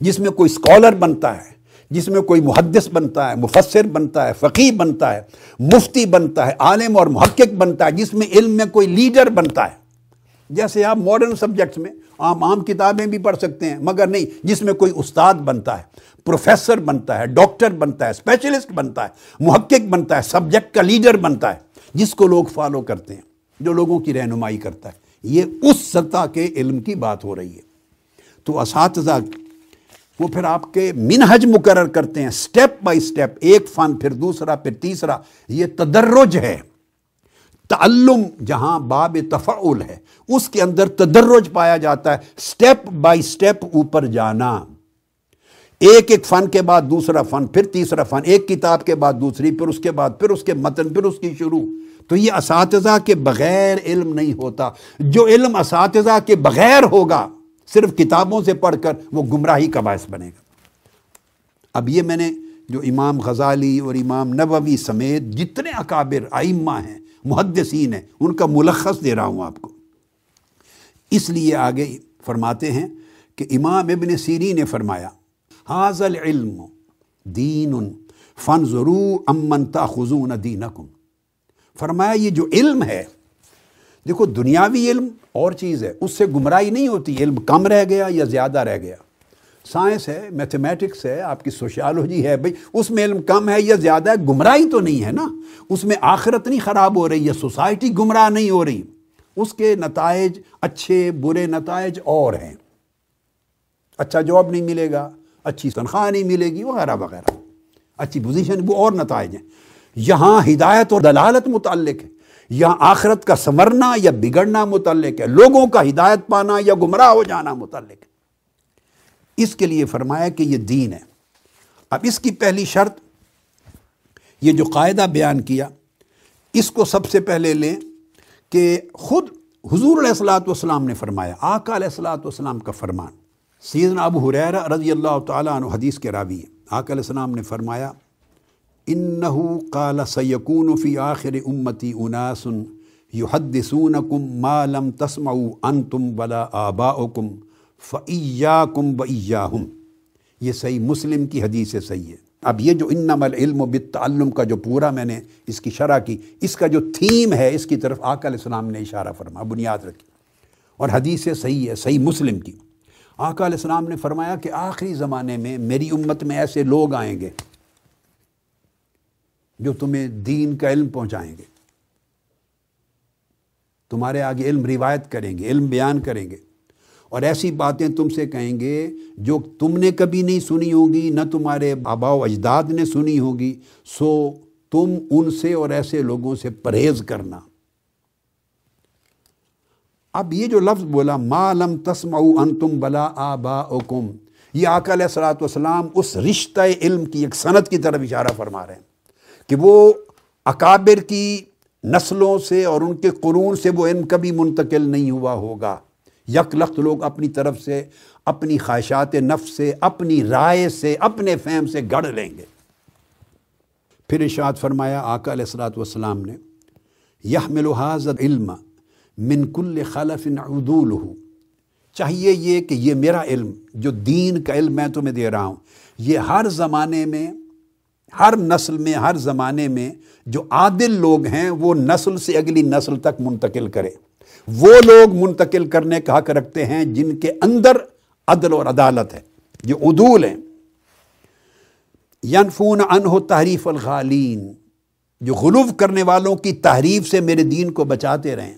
[SPEAKER 1] جس میں کوئی اسکالر بنتا ہے، جس میں کوئی محدث بنتا ہے، مفسر بنتا ہے فقی بنتا ہے، مفتی بنتا ہے، عالم اور محقق بنتا ہے، جس میں علم میں کوئی لیڈر بنتا ہے۔ جیسے آپ ماڈرن سبجیکٹس میں عام عام کتابیں بھی پڑھ سکتے ہیں، مگر نہیں، جس میں کوئی استاد بنتا ہے، پروفیسر بنتا ہے، ڈاکٹر بنتا ہے، اسپیشلسٹ بنتا ہے، محقق بنتا ہے، سبجیکٹ کا لیڈر بنتا ہے، جس کو لوگ فالو کرتے ہیں، جو لوگوں کی رہنمائی کرتا ہے، یہ اس سطح کے علم کی بات ہو رہی ہے۔ تو اساتذہ، وہ پھر آپ کے منہج مقرر کرتے ہیں سٹیپ بائی سٹیپ ایک فن، پھر دوسرا، پھر تیسرا، یہ تدرج ہے۔ تعلم جہاں باب تفعل ہے، اس کے اندر تدرج پایا جاتا ہے سٹیپ بائی سٹیپ اوپر جانا۔ ایک ایک فن کے بعد دوسرا فن، پھر تیسرا فن، ایک کتاب کے بعد دوسری، پھر اس کے بعد، پھر اس کے متن، پھر اس کی شروع۔ تو یہ اساتذہ کے بغیر علم نہیں ہوتا۔ جو علم اساتذہ کے بغیر ہوگا، صرف کتابوں سے پڑھ کر وہ گمراہی کا باعث بنے گا۔ اب یہ میں نے جو امام غزالی اور امام نبوی سمیت جتنے اکابر آئمہ ہیں محدثین ہیں، ان کا ملخص دے رہا ہوں آپ کو۔ اس لیے آگے فرماتے ہیں کہ امام ابن سیری نے فرمایا حاضل علم دین فن ضرور امن تاخذون دینکم فرمایا، یہ جو علم ہے، دیکھو دنیاوی علم اور چیز ہے، اس سے گمراہی نہیں ہوتی، علم کم رہ گیا یا زیادہ رہ گیا۔ سائنس ہے میتھمیٹکس ہے، آپ کی سوشیالوجی ہے، بھائی، اس میں علم کم ہے یا زیادہ ہے؟ گمراہی تو نہیں ہے نا؟ اس میں آخرت نہیں خراب ہو رہی ہے سوسائٹی گمراہ نہیں ہو رہی؟ اس کے نتائج اچھے، برے نتائج اور ہیں۔ اچھا جاب نہیں ملے گا، اچھی تنخواہ نہیں ملے گی، وغیرہ وغیرہ۔ اچھی پوزیشن وہ اور نتائج ہیں۔ یہاں ہدایت اور دلالت متعلق ہے۔ یہاں آخرت کا سمرنا یا بگڑنا متعلق ہے۔ لوگوں کا ہدایت پانا یا گمراہ ہو جانا متعلق ہے۔ اس کے لیے فرمایا کہ یہ دین ہے۔ اب اس کی پہلی شرط، یہ جو قاعدہ بیان کیا، اس کو سب سے پہلے لیں کہ خود حضور علیہ السلاۃ والسلام نے فرمایا، آقا علیہ السلاۃ والسلام کا فرمان۔ سیدنا ابو حریرہ رضی اللہ تعالیٰ عنہ حدیث کے راوی آقا علیہ السلام نے فرمایا، انہو قال سیکون فی آخر امتی اناس یحدثونکم ما لم تسمعوا انتم ولا آباؤکم۔ فإیاکم وإیاہم یہ صحیح مسلم کی حدیث صحیح ہے۔ اب یہ جو انما العلم بالتعلم کا جو پورا میں نے اس کی شرح کی، اس کا جو تھیم ہے، اس کی طرف آقا علیہ السلام نے اشارہ فرما بنیاد رکھی۔ اور حدیث صحیح ہے، صحیح مسلم کی۔ آقا علیہ السلام نے فرمایا کہ آخری زمانے میں میری امت میں ایسے لوگ آئیں گے جو تمہیں دین کا علم پہنچائیں گے۔ تمہارے آگے علم روایت کریں گے، علم بیان کریں گے۔ اور ایسی باتیں تم سے کہیں گے جو تم نے کبھی نہیں سنی ہوگی نہ تمہارے آبا و اجداد نے سنی ہوگی سو تم ان سے اور ایسے لوگوں سے پرہیز کرنا۔ اب یہ جو لفظ بولا، ما لم تسمعوا انتم بلا آبا یہ آقا علیہ السلاۃ والسلام اس رشتہ علم کی ایک صنعت کی طرف اشارہ فرما رہے ہیں کہ وہ اکابر کی نسلوں سے اور ان کے قرون سے وہ علم کبھی منتقل نہیں ہوا ہوگا۔ یک لخت لوگ اپنی طرف سے، اپنی خواہشات نفس سے، اپنی رائے سے، اپنے فہم سے گڑ لیں گے۔ پھر اشاد فرمایا، آقا علیہ السلاۃ والسلام نے یہ ملحاظ علم من کل خلف عدول ہو چاہیے یہ کہ یہ میرا علم، جو دین کا علم میں تمہیں دے رہا ہوں، یہ ہر زمانے میں، ہر نسل میں، ہر زمانے میں جو عادل لوگ ہیں، وہ نسل سے اگلی نسل تک منتقل کرے۔ وہ لوگ منتقل کرنے کا حق رکھتے ہیں جن کے اندر عدل اور عدالت ہے جو عدول ہیں۔ ینفون انہ تحریف الغالین، جو غلوف کرنے والوں کی تحریف سے میرے دین کو بچاتے رہیں۔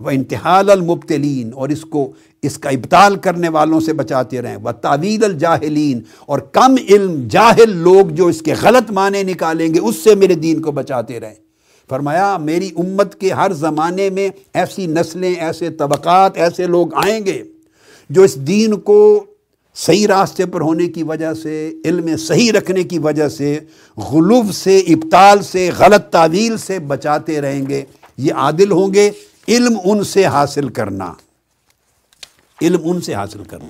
[SPEAKER 1] وہ انتحال المبتلین، اور اس کو، اس کا ابتال کرنے والوں سے بچاتے رہیں۔ وہ تعویل الجاہلین، اور کم علم جاہل لوگ جو اس کے غلط معنی نکالیں گے، اس سے میرے دین کو بچاتے رہیں۔ فرمایا، میری امت کے ہر زمانے میں ایسی نسلیں، ایسے طبقات، ایسے لوگ آئیں گے جو اس دین کو صحیح راستے پر ہونے کی وجہ سے، علم صحیح رکھنے کی وجہ سے غلوف سے ابتال سے، غلط تعویل سے بچاتے رہیں گے۔ یہ عادل ہوں گے۔ علم ان سے حاصل کرنا۔ علم ان سے حاصل کرنا۔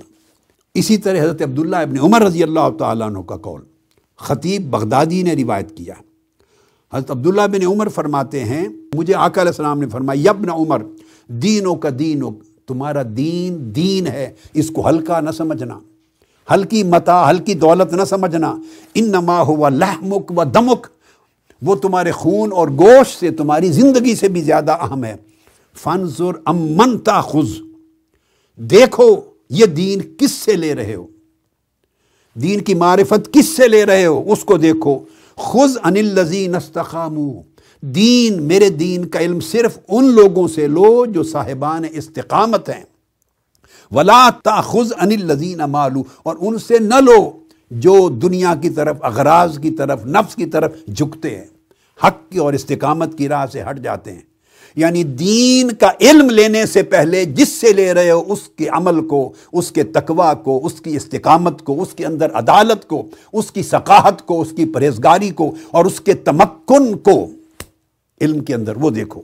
[SPEAKER 1] اسی طرح حضرت عبداللہ ابن عمر رضی اللہ تعالیٰ عنہ کا قول۔ خطیب بغدادی نے روایت کیا۔ حضرت عبداللہ بن عمر فرماتے ہیں، مجھے آقا علیہ السلام نے فرمایا یبن عمر، دینوں کا دین تمہارا دین دین ہے، اس کو ہلکا نہ سمجھنا ہلکی متا ہلکی دولت نہ سمجھنا ان نما ہوا لہمک و دمک، وہ تمہارے خون اور گوشت سے تمہاری زندگی سے بھی زیادہ اہم ہے۔ فنزر امن تاخذ، دیکھو یہ دین کس سے لے رہے ہو؟ دین کی معرفت کس سے لے رہے ہو؟ اس کو دیکھو۔ خز ان الزین استقامو دین، میرے دین کا علم صرف ان لوگوں سے لو جو صاحبان استقامت ہیں۔ ولا تاخذ ان الزین مالو اور ان سے نہ لو جو دنیا کی طرف، اغراض کی طرف، نفس کی طرف جھکتے ہیں۔ حق کی اور استقامت کی راہ سے ہٹ جاتے ہیں۔ یعنی دین کا علم لینے سے پہلے جس سے لے رہے ہو، اس کے عمل کو، اس کے تقوی کو، اس کی استقامت کو، اس کے اندر عدالت کو، اس کی ثقافت کو، اس کی پرہیزگاری کو اور اس کے تمکن کو علم کے اندر، وہ دیکھو۔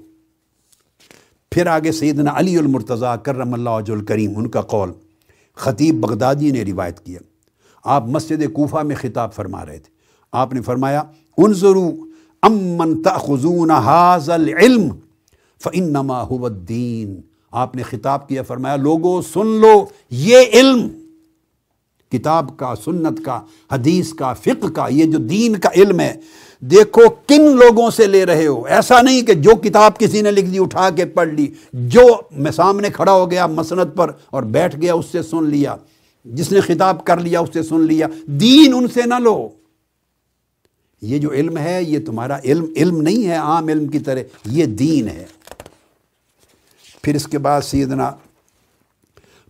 [SPEAKER 1] پھر آگے سیدنا علی المرتضیٰ کرم اللہ عج الکریم، ان کا قول۔ خطیب بغدادی نے روایت کیا۔ آپ مسجد کوفہ میں خطاب فرما رہے تھے۔ آپ نے فرمایا ان ضرور امن تخذون حاضل علم فنما الدین آپ نے خطاب کیا، فرمایا لوگو سن لو، یہ علم، کتاب کا، سنت کا، حدیث کا، فقہ کا، یہ جو دین کا علم ہے، دیکھو کن لوگوں سے لے رہے ہو۔ ایسا نہیں کہ جو کتاب کسی نے لکھ دی، اٹھا کے پڑھ لی، جو میں سامنے کھڑا ہو گیا مسند پر اور بیٹھ گیا، اس سے سن لیا۔ جس نے خطاب کر لیا، اس سے سن لیا۔ دین ان سے نہ لو۔ یہ جو علم ہے، یہ تمہارا علم علم نہیں ہے، عام علم کی طرح، یہ دین ہے۔ پھر اس کے بعد سیدنا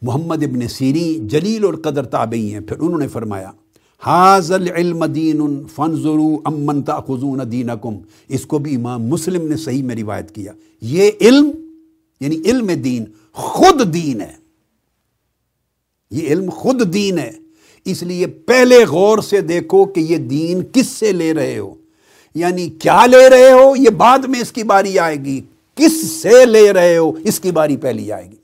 [SPEAKER 1] محمد ابن سیری جلیل اور قدر تابعی ہیں، پھر انہوں نے فرمایا حاضل علم دین فنظرو امن تاخذون دینکم. اس کو بھی امام مسلم نے صحیح میں روایت کیا۔ یہ علم یعنی علم دین، خود دین ہے۔ یہ علم خود دین ہے۔ اس لیے پہلے غور سے دیکھو کہ یہ دین کس سے لے رہے ہو۔ یعنی کیا لے رہے ہو، یہ بعد میں اس کی باری آئے گی۔ کس سے لے رہے ہو؟ اس کی باری پہلی آئے گی۔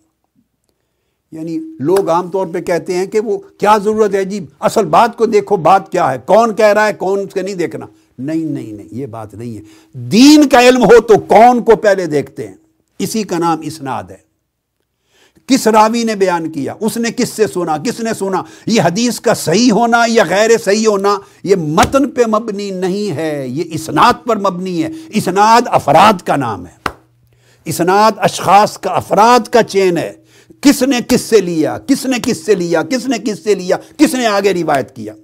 [SPEAKER 1] یعنی لوگ عام طور پہ کہتے ہیں کہ وہ کیا ضرورت ہے؟ جی اصل بات کو دیکھو، بات کیا ہے؟ کون کہہ رہا ہے، کون اس کے نہیں دیکھنا؟ نہیں نہیں نہیں، یہ بات نہیں ہے۔ دین کا علم ہو تو کون کو پہلے دیکھتے ہیں؟ اسی کا نام اسناد ہے۔ کس راوی نے بیان کیا؟ اس نے کس سے سنا؟ کس نے سنا؟ یہ حدیث کا صحیح ہونا یا غیر صحیح ہونا؟ یہ متن پہ مبنی نہیں ہے، یہ اسناد پر مبنی ہے۔ اسناد افراد کا نام ہے۔ اسناد اشخاص کا، افراد کا چین ہے۔ کس نے کس سے لیا؟ کس نے کس سے لیا؟ کس نے کس سے لیا؟ کس نے آگے روایت کیا؟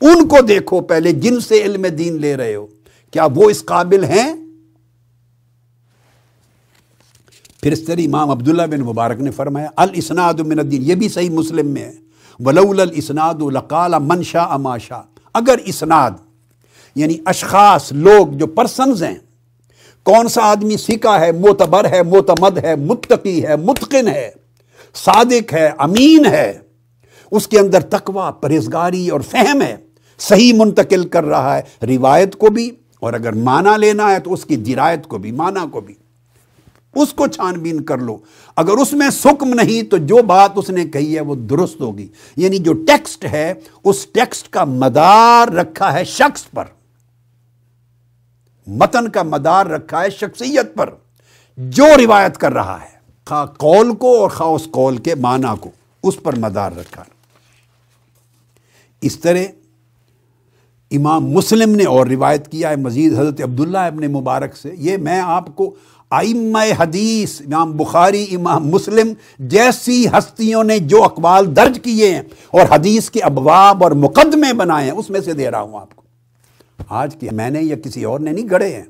[SPEAKER 1] ان کو دیکھو پہلے جن سے علم دین لے رہے ہو۔ کیا وہ اس قابل ہیں؟ پھر اس طرح امام عبداللہ بن مبارک نے فرمایا، الاسناد من الدین، یہ بھی صحیح مسلم میں ہے۔ ولول الاسناد لقال من شاء منشا اماشا اگر اسناد یعنی اشخاص، لوگ جو پرسنز ہیں کون سا آدمی سیکھا ہے، معتبر ہے، معتمد ہے، متقی ہے، متقن ہے، صادق ہے، امین ہے، اس کے اندر تقوی پرہزگاری اور فہم ہے، صحیح منتقل کر رہا ہے، روایت کو بھی، اور اگر مانا لینا ہے تو اس کی درایت کو بھی مانا کو بھی۔ اس کو چھان بین کر لو۔ اگر اس میں سکم نہیں تو جو بات اس نے کہی ہے وہ درست ہوگی۔ یعنی جو ٹیکسٹ ہے، اس ٹیکسٹ کا مدار رکھا ہے شخص پر۔ متن کا مدار رکھا ہے شخصیت پر، جو روایت کر رہا ہے خواہ قول کو اور خواہ اس قول کے معنی کو، اس پر مدار رکھا۔ اس طرح امام مسلم نے اور روایت کیا ہے مزید حضرت عبداللہ ابن مبارک سے۔ یہ میں آپ کو آئمہ حدیث، امام بخاری، امام مسلم جیسی ہستیوں نے جو اقوال درج کیے ہیں اور حدیث کے ابواب اور مقدمے بنائے ہیں، اس میں سے دے رہا ہوں آپ کو۔ آج کی میں نے یا کسی اور نے نہیں گڑے ہیں۔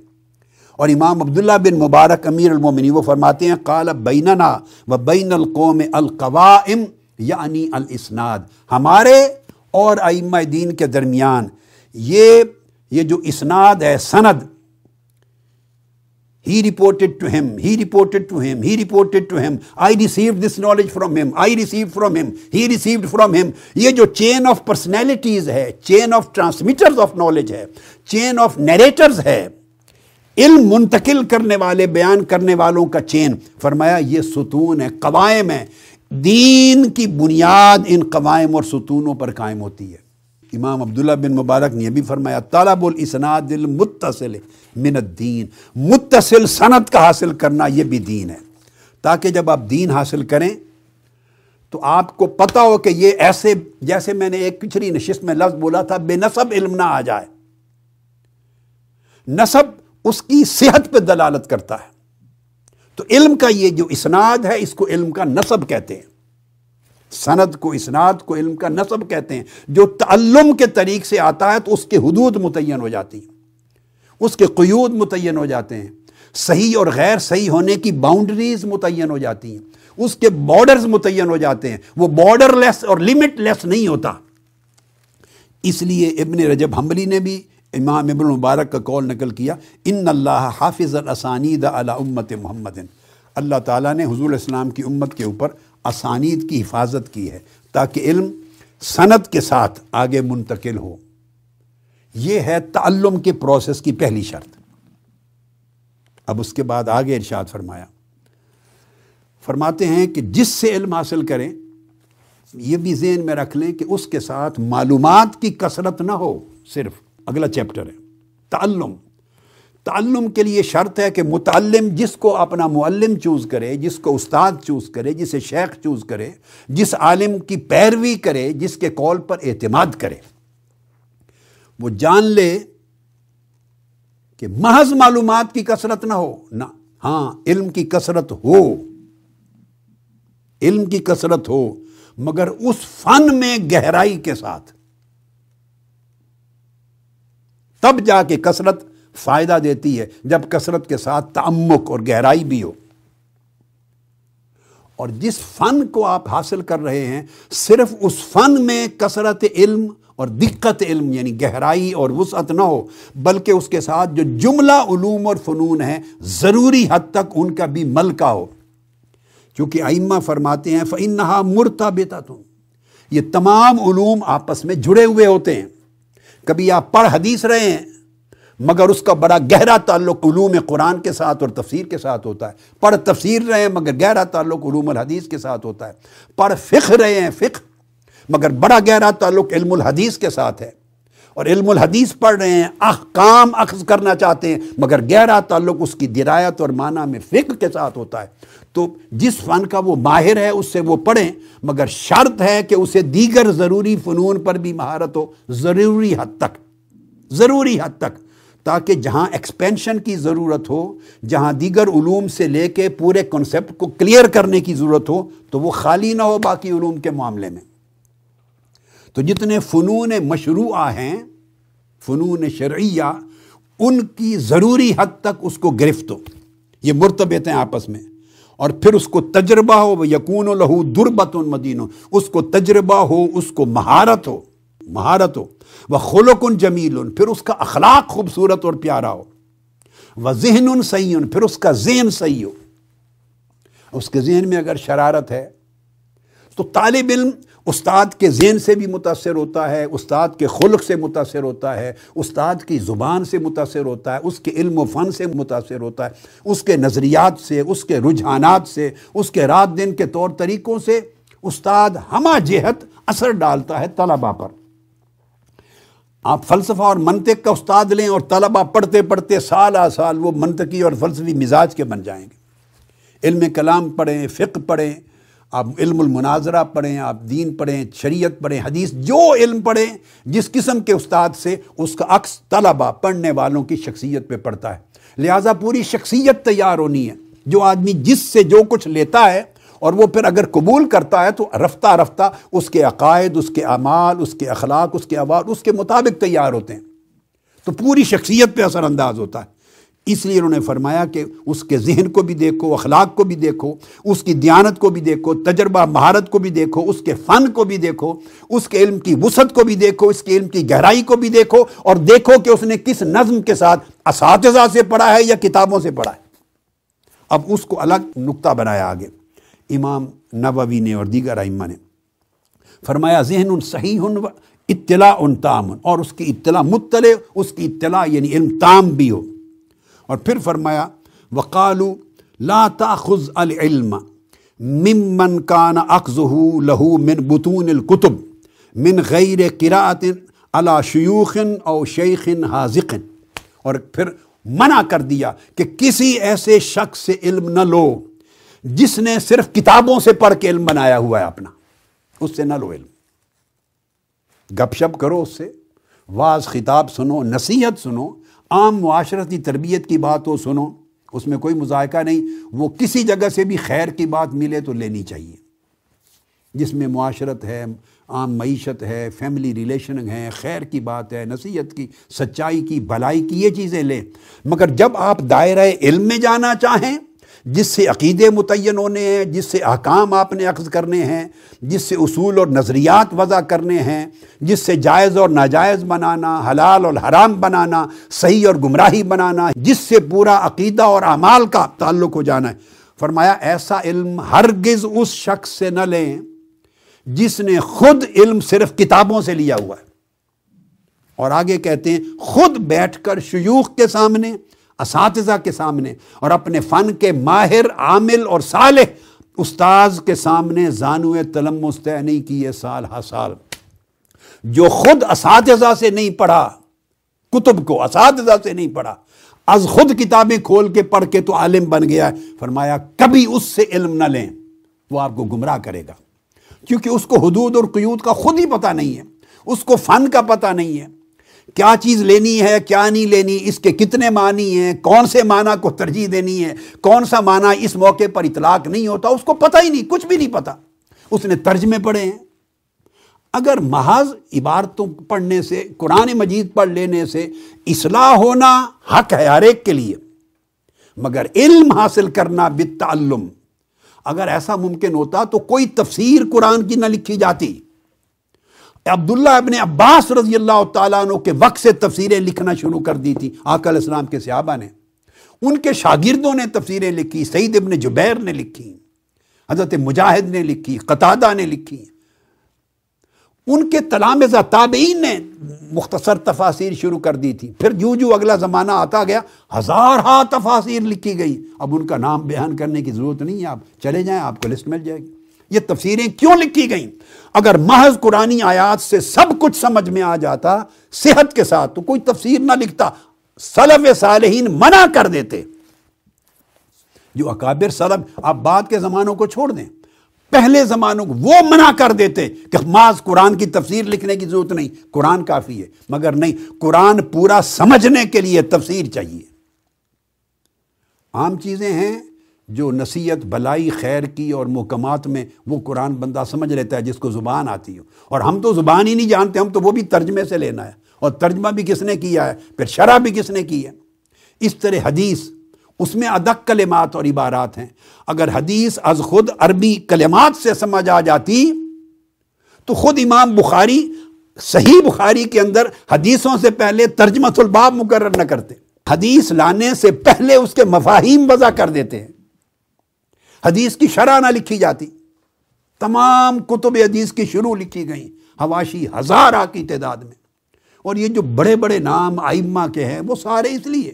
[SPEAKER 1] اور امام عبداللہ بن مبارک امیر المومنی وہ فرماتے ہیں، قال بیننا و بین القوم القوائم یعنی الاسناد۔ ہمارے اور ائمہ دین کے درمیان یہ یہ جو اسناد ہے، سند ہی رپورٹڈ ٹو ہم ہی رپورٹڈ ٹو ہم he reported to him I receive this knowledge from him I receive from ہم ہی ریسیوڈ فرام ہم یہ جو چین آف پرسنالٹیز ہے chain of transmitters of knowledge ہے چین آف نیریٹرز ہے، علم منتقل کرنے والے، بیان کرنے والوں کا چین فرمایا، یہ ستون ہے قوائم ہے دین کی بنیاد ان قوائم اور ستونوں پر قائم ہوتی ہے۔ امام عبداللہ بن مبارک نے یہ بھی فرمایا، طالب الاسناد المتصل من الدین، متصل سند کا حاصل کرنا یہ بھی دین ہے۔ تاکہ جب آپ دین حاصل کریں، تو آپ کو پتا ہو کہ یہ ایسے، جیسے میں نے ایک پچھلی نشست میں لفظ بولا تھا، بے نصب علم نہ آ جائے۔ نصب اس کی صحت پہ دلالت کرتا ہے۔ تو علم کا یہ جو اسناد ہے، اس کو علم کا نصب کہتے ہیں۔ سند کو، اسناد کو، علم کا نصب کہتے ہیں۔ جو تعلم کے طریق سے آتا ہے تو اس کے حدود متعین ہو جاتی ہیں۔ اس کے قیود متعین ہو جاتے ہیں۔ صحیح اور غیر صحیح ہونے کی باؤنڈریز متعین ہو جاتی ہیں۔ اس کے بارڈرز متعین ہو جاتے ہیں۔ وہ بارڈر لیس اور لمٹ لیس نہیں ہوتا۔ اس لیے ابن رجب حملی نے بھی امام ابن مبارک کا قول نقل کیا، ان اللہ حافظ الاسانید علی امت محمد۔ اللہ تعالیٰ نے حضور السلام کی امت کے اوپر اسانید کی حفاظت کی ہے تاکہ علم صنعت کے ساتھ آگے منتقل ہو۔ یہ ہے تعلم کے پروسیس کی پہلی شرط۔ اب اس کے بعد آگے ارشاد فرمایا۔ فرماتے ہیں کہ جس سے علم حاصل کریں، یہ بھی ذہن میں رکھ لیں کہ اس کے ساتھ معلومات کی کثرت نہ ہو، صرف اگلا چیپٹر ہے۔ تعلم۔ تعلم کے لیے شرط ہے کہ متعلم جس کو اپنا معلم چوز کرے، جس کو استاد چوز کرے، جسے شیخ چوز کرے، جس عالم کی پیروی کرے، جس کے کال پر اعتماد کرے۔ وہ جان لے کہ محض معلومات کی کثرت نہ ہو، نہ ہاں علم کی کثرت ہو، علم کی کثرت ہو، مگر اس فن میں گہرائی کے ساتھ۔ تب جا کے کثرت فائدہ دیتی ہے جب کثرت کے ساتھ تعمق اور گہرائی بھی ہو۔ اور جس فن کو آپ حاصل کر رہے ہیں، صرف اس فن میں کثرت علم اور دقت علم یعنی گہرائی اور وسعت نہ ہو، بلکہ اس کے ساتھ جو جملہ علوم اور فنون ہیں، ضروری حد تک ان کا بھی ملکہ ہو۔ کیونکہ ائمہ فرماتے ہیں فنحا مرتا بیتا تم یہ تمام علوم آپس میں جڑے ہوئے ہوتے ہیں۔ کبھی آپ پڑھ حدیث رہے ہیں مگر اس کا بڑا گہرا تعلق علوم قرآن کے ساتھ اور تفسیر کے ساتھ ہوتا ہے۔ پڑھ تفسیر رہے ہیں مگر گہرا تعلق علوم الحدیث کے ساتھ ہوتا ہے۔ پڑھ فقہ رہے ہیں، فقہ، مگر بڑا گہرا تعلق علم الحدیث کے ساتھ ہے۔ اور علم الحدیث پڑھ رہے ہیں، احکام اخذ کرنا چاہتے ہیں، مگر گہرا تعلق اس کی درایت اور معنی میں فقہ کے ساتھ ہوتا ہے۔ تو جس فن کا وہ ماہر ہے، اس سے وہ پڑھیں، مگر شرط ہے کہ اسے دیگر ضروری فنون پر بھی مہارت ہو، ضروری حد تک، ضروری حد تک۔ تاکہ جہاں ایکسپینشن کی ضرورت ہو، جہاں دیگر علوم سے لے کے پورے کنسپٹ کو کلیئر کرنے کی ضرورت ہو، تو وہ خالی نہ ہو باقی علوم کے معاملے میں۔ تو جتنے فنون مشروع ہیں، فنون شرعیہ، ان کی ضروری حد تک اس کو گرفت ہو۔ یہ مرتبت ہیں آپس میں۔ اور پھر اس کو تجربہ ہو وہ یقون و لہو دربت مدین ہو اس کو تجربہ ہو، اس کو مہارت ہو۔ مہارت ہو وہ خلقن جمیل ان پھر اس کا اخلاق خوبصورت اور پیارا ہو وہ ذہن ان صحیح ان پھر اس کا ذہن صحیح ہو۔ اس کے ذہن میں اگر شرارت ہے، تو طالب علم استاد کے ذہن سے بھی متاثر ہوتا ہے، استاد کے خلق سے متاثر ہوتا ہے، استاد کی زبان سے متاثر ہوتا ہے، اس کے علم و فن سے متاثر ہوتا ہے، اس کے نظریات سے، اس کے رجحانات سے، اس کے رات دن کے طور طریقوں سے استاد ہمہ جہت اثر ڈالتا ہے طلبا پر۔ آپ فلسفہ اور منطق کا استاد لیں اور طلبہ پڑھتے پڑھتے سال آ سال وہ منطقی اور فلسفی مزاج کے بن جائیں گے۔ علم کلام پڑھیں، فقہ پڑھیں، آپ علم المناظرہ پڑھیں، آپ دین پڑھیں، شریعت پڑھیں، حدیث، جو علم پڑھیں، جس قسم کے استاد سے اس کا عکس طلبہ پڑھنے والوں کی شخصیت پہ پڑتا ہے۔ لہٰذا پوری شخصیت تیار ہونی ہے۔ جو آدمی جس سے جو کچھ لیتا ہے اور وہ پھر اگر قبول کرتا ہے تو رفتہ رفتہ اس کے عقائد، اس کے اعمال، اس کے اخلاق، اس کے آواز اس کے مطابق تیار ہوتے ہیں۔ تو پوری شخصیت پہ اثر انداز ہوتا ہے۔ اس لیے انہوں نے فرمایا کہ اس کے ذہن کو بھی دیکھو، اخلاق کو بھی دیکھو، اس کی دیانت کو بھی دیکھو، تجربہ مہارت کو بھی دیکھو، اس کے فن کو بھی دیکھو، اس کے علم کی وسعت کو بھی دیکھو، اس کے علم کی گہرائی کو بھی دیکھو اور دیکھو کہ اس نے کس نظم کے ساتھ اساتذہ سے پڑھا ہے یا کتابوں سے پڑھا ہے۔ اب اس کو الگ نقطہ بنایا آگے۔ امام نبوی نے اور دیگر ائمہ نے۔ فرمایا، ذہن ان صحیح ان اطلاع ان تام، اور اس کی اطلاع مطلع، اس کی اطلاع یعنی علم تام بھی ہو۔ اور پھر فرمایا، وقالو، لا تاخذ العلم ممن کان اخذه له من بطون الكتب من غیر قراءت على شیوخ او شیخ حاذق۔ اور پھر منع کر دیا کہ کسی ایسے شخص سے علم نہ لو۔ جس نے صرف کتابوں سے پڑھ کے علم بنایا ہوا ہے اپنا، اس سے نہ لو علم۔ گپ شپ کرو اس سے، واز خطاب سنو، نصیحت سنو، عام معاشرتی تربیت کی بات ہو سنو، اس میں کوئی مذائقہ نہیں، وہ کسی جگہ سے بھی خیر کی بات ملے تو لینی چاہیے۔ جس میں معاشرت ہے، عام معیشت ہے فیملی ریلیشن ہے، خیر کی بات ہے، نصیحت کی، سچائی کی بھلائی کی، یہ چیزیں لیں۔ مگر جب آپ دائرۂ علم میں جانا چاہیں جس سے عقیدے متعین ہونے ہیں، جس سے احکام آپ نے عقض کرنے ہیں، جس سے اصول اور نظریات وضع کرنے ہیں، جس سے جائز اور ناجائز بنانا، حلال اور حرام بنانا، صحیح اور گمراہی بنانا، جس سے پورا عقیدہ اور اعمال کا تعلق ہو جانا ہے۔ فرمایا، ایسا علم ہرگز اس شخص سے نہ لیں جس نے خود علم صرف کتابوں سے لیا ہوا ہے۔ اور آگے کہتے ہیں، خود بیٹھ کر شیوخ کے سامنے اساتذہ کے سامنے اور اپنے فن کے ماہر، عامل اور صالح استاذ کے سامنے زانو تلم طے نہیں کیے سال ہا سال۔ جو خود اساتذہ سے نہیں پڑھا، کتب کو اساتذہ سے نہیں پڑھا، از خود کتابیں کھول کے پڑھ کے تو عالم بن گیا ہے۔ فرمایا، کبھی اس سے علم نہ لیں، وہ آپ کو گمراہ کرے گا۔ کیونکہ اس کو حدود اور قیود کا خود ہی پتہ نہیں ہے، اس کو فن کا پتہ نہیں ہے۔ کیا چیز لینی ہے، کیا نہیں لینی، اس کے کتنے معنی ہیں، کون سے معنی کو ترجیح دینی ہے، کون سا معنی اس موقع پر اطلاق نہیں ہوتا، اس کو پتہ ہی نہیں، کچھ بھی نہیں پتا اس نے ترجمے پڑھے ہیں۔ اگر محض عبارتوں پڑھنے سے، قرآن مجید پڑھ لینے سے اصلاح ہونا حق ہے ہر ایک کے لیے، مگر علم حاصل کرنا بالتعلم، اگر ایسا ممکن ہوتا تو کوئی تفسیر قرآن کی نہ لکھی جاتی۔ عبداللہ ابن عباس رضی اللہ تعالیٰ عنہ کے وقت سے تفسیریں لکھنا شروع کر دی تھی۔ آقا علیہ السلام کے صحابہ نے۔ ان کے شاگردوں نے تفسیریں لکھی، سعید ابن جبیر نے لکھی، حضرت مجاہد نے لکھی، قطادہ نے لکھی۔ ان کے تلامزہ تابعین نے مختصر تفاصیر شروع کر دی تھی۔ پھر جو جو اگلا زمانہ آتا گیا، ہزار ہا تفاصیر لکھی گئی۔ اب ان کا نام بیان کرنے کی ضرورت نہیں ہے، آپ چلے جائیں، آپ کو لسٹ مل جائے گی۔ یہ تفسیریں کیوں لکھی گئیں؟ اگر محض قرآن آیات سے سب کچھ سمجھ میں آ جاتا، صحت کے ساتھ تو کوئی تفسیر نہ لکھتا، سلف صالحین منع کر دیتے۔ جو اکابر سلف، آپ بعد کے زمانوں کو چھوڑ دیں۔ پہلے زمانوں کو وہ منع کر دیتے کہ محض قرآن کی تفسیر لکھنے کی ضرورت نہیں، قرآن کافی ہے۔ مگر نہیں، قرآن پورا سمجھنے کے لیے تفسیر چاہیے۔ عام چیزیں ہیں جو نصیحت، بلائی، خیر کی اور محکمات میں وہ قرآن بندہ سمجھ لیتا ہے، جس کو زبان آتی ہو۔ اور ہم تو زبان ہی نہیں جانتے، ہم تو وہ بھی ترجمے سے لینا ہے۔ اور ترجمہ بھی کس نے کیا ہے؟ پھر شرح بھی کس نے کی ہے؟ اس طرح حدیث، اس میں ادک کلمات اور عبارات ہیں۔ اگر حدیث از خود عربی کلمات سے سمجھ آ جاتی، تو خود امام بخاری، صحیح بخاری کے اندر حدیثوں سے پہلے ترجمہ الباب مقرر نہ کرتے۔ حدیث لانے سے پہلے اس کے مفاہیم وضع کر دیتے ہیں۔ حدیث کی شرح نہ لکھی جاتی۔ تمام کتب حدیث کی شروع لکھی گئیں۔ حواشی ہزارہ کی تعداد میں۔ اور یہ جو بڑے بڑے نام آئمہ کے ہیں، وہ سارے اس لیے۔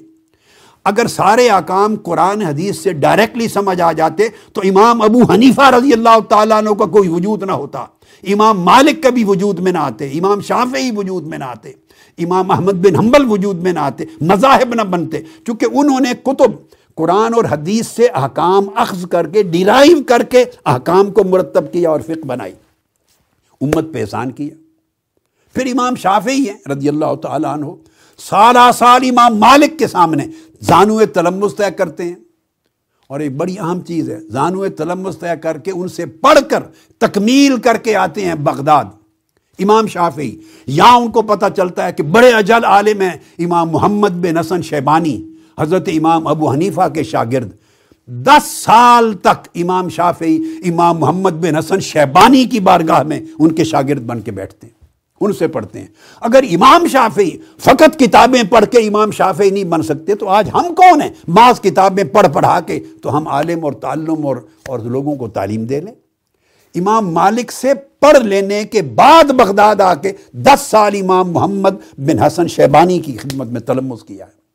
[SPEAKER 1] اگر سارے آکام قرآن حدیث سے ڈائریکٹلی سمجھ آ جاتے، تو امام ابو حنیفہ رضی اللہ تعالیٰ عنہ کا کوئی وجود نہ ہوتا۔ امام مالک کا بھی وجود میں نہ آتے، امام شافعی وجود میں نہ آتے، امام احمد بن حنبل وجود میں نہ آتے، مذاہب نہ بنتے۔ چونکہ انہوں نے کتب قرآن اور حدیث سے احکام اخذ کر کے ڈیرائیو کر کے احکام کو مرتب کیا اور فقہ بنائی۔ امت پہ احسان کیا۔ پھر امام شافعی ہیں رضی اللہ تعالیٰ عنہ، سالہ سال امام مالک کے سامنے زانو تلمس طے کرتے ہیں۔ اور ایک بڑی اہم چیز ہے زانو تلمس طے کر کے ان سے پڑھ کر تکمیل کر کے آتے ہیں بغداد۔ امام شافعی، یہاں ان کو پتہ چلتا ہے کہ بڑے اجل عالم ہیں، امام محمد بن حسن شیبانی۔ حضرت امام ابو حنیفہ کے شاگرد، دس سال تک امام شافعی، امام محمد بن حسن شیبانی کی بارگاہ میں ان کے شاگرد بن کے بیٹھتے ہیں، ان سے پڑھتے ہیں۔ اگر امام شافعی فقط کتابیں پڑھ کے امام شافعی نہیں بن سکتے، تو آج ہم کون ہیں؟ بعض کتابیں پڑھ پڑھا کے تو ہم عالم اور تعلم اور اور لوگوں کو تعلیم دے لیں۔ امام مالک سے پڑھ لینے کے بعد بغداد آ کے دس سال امام محمد بن حسن شیبانی کی خدمت میں تلمس کیا ہے۔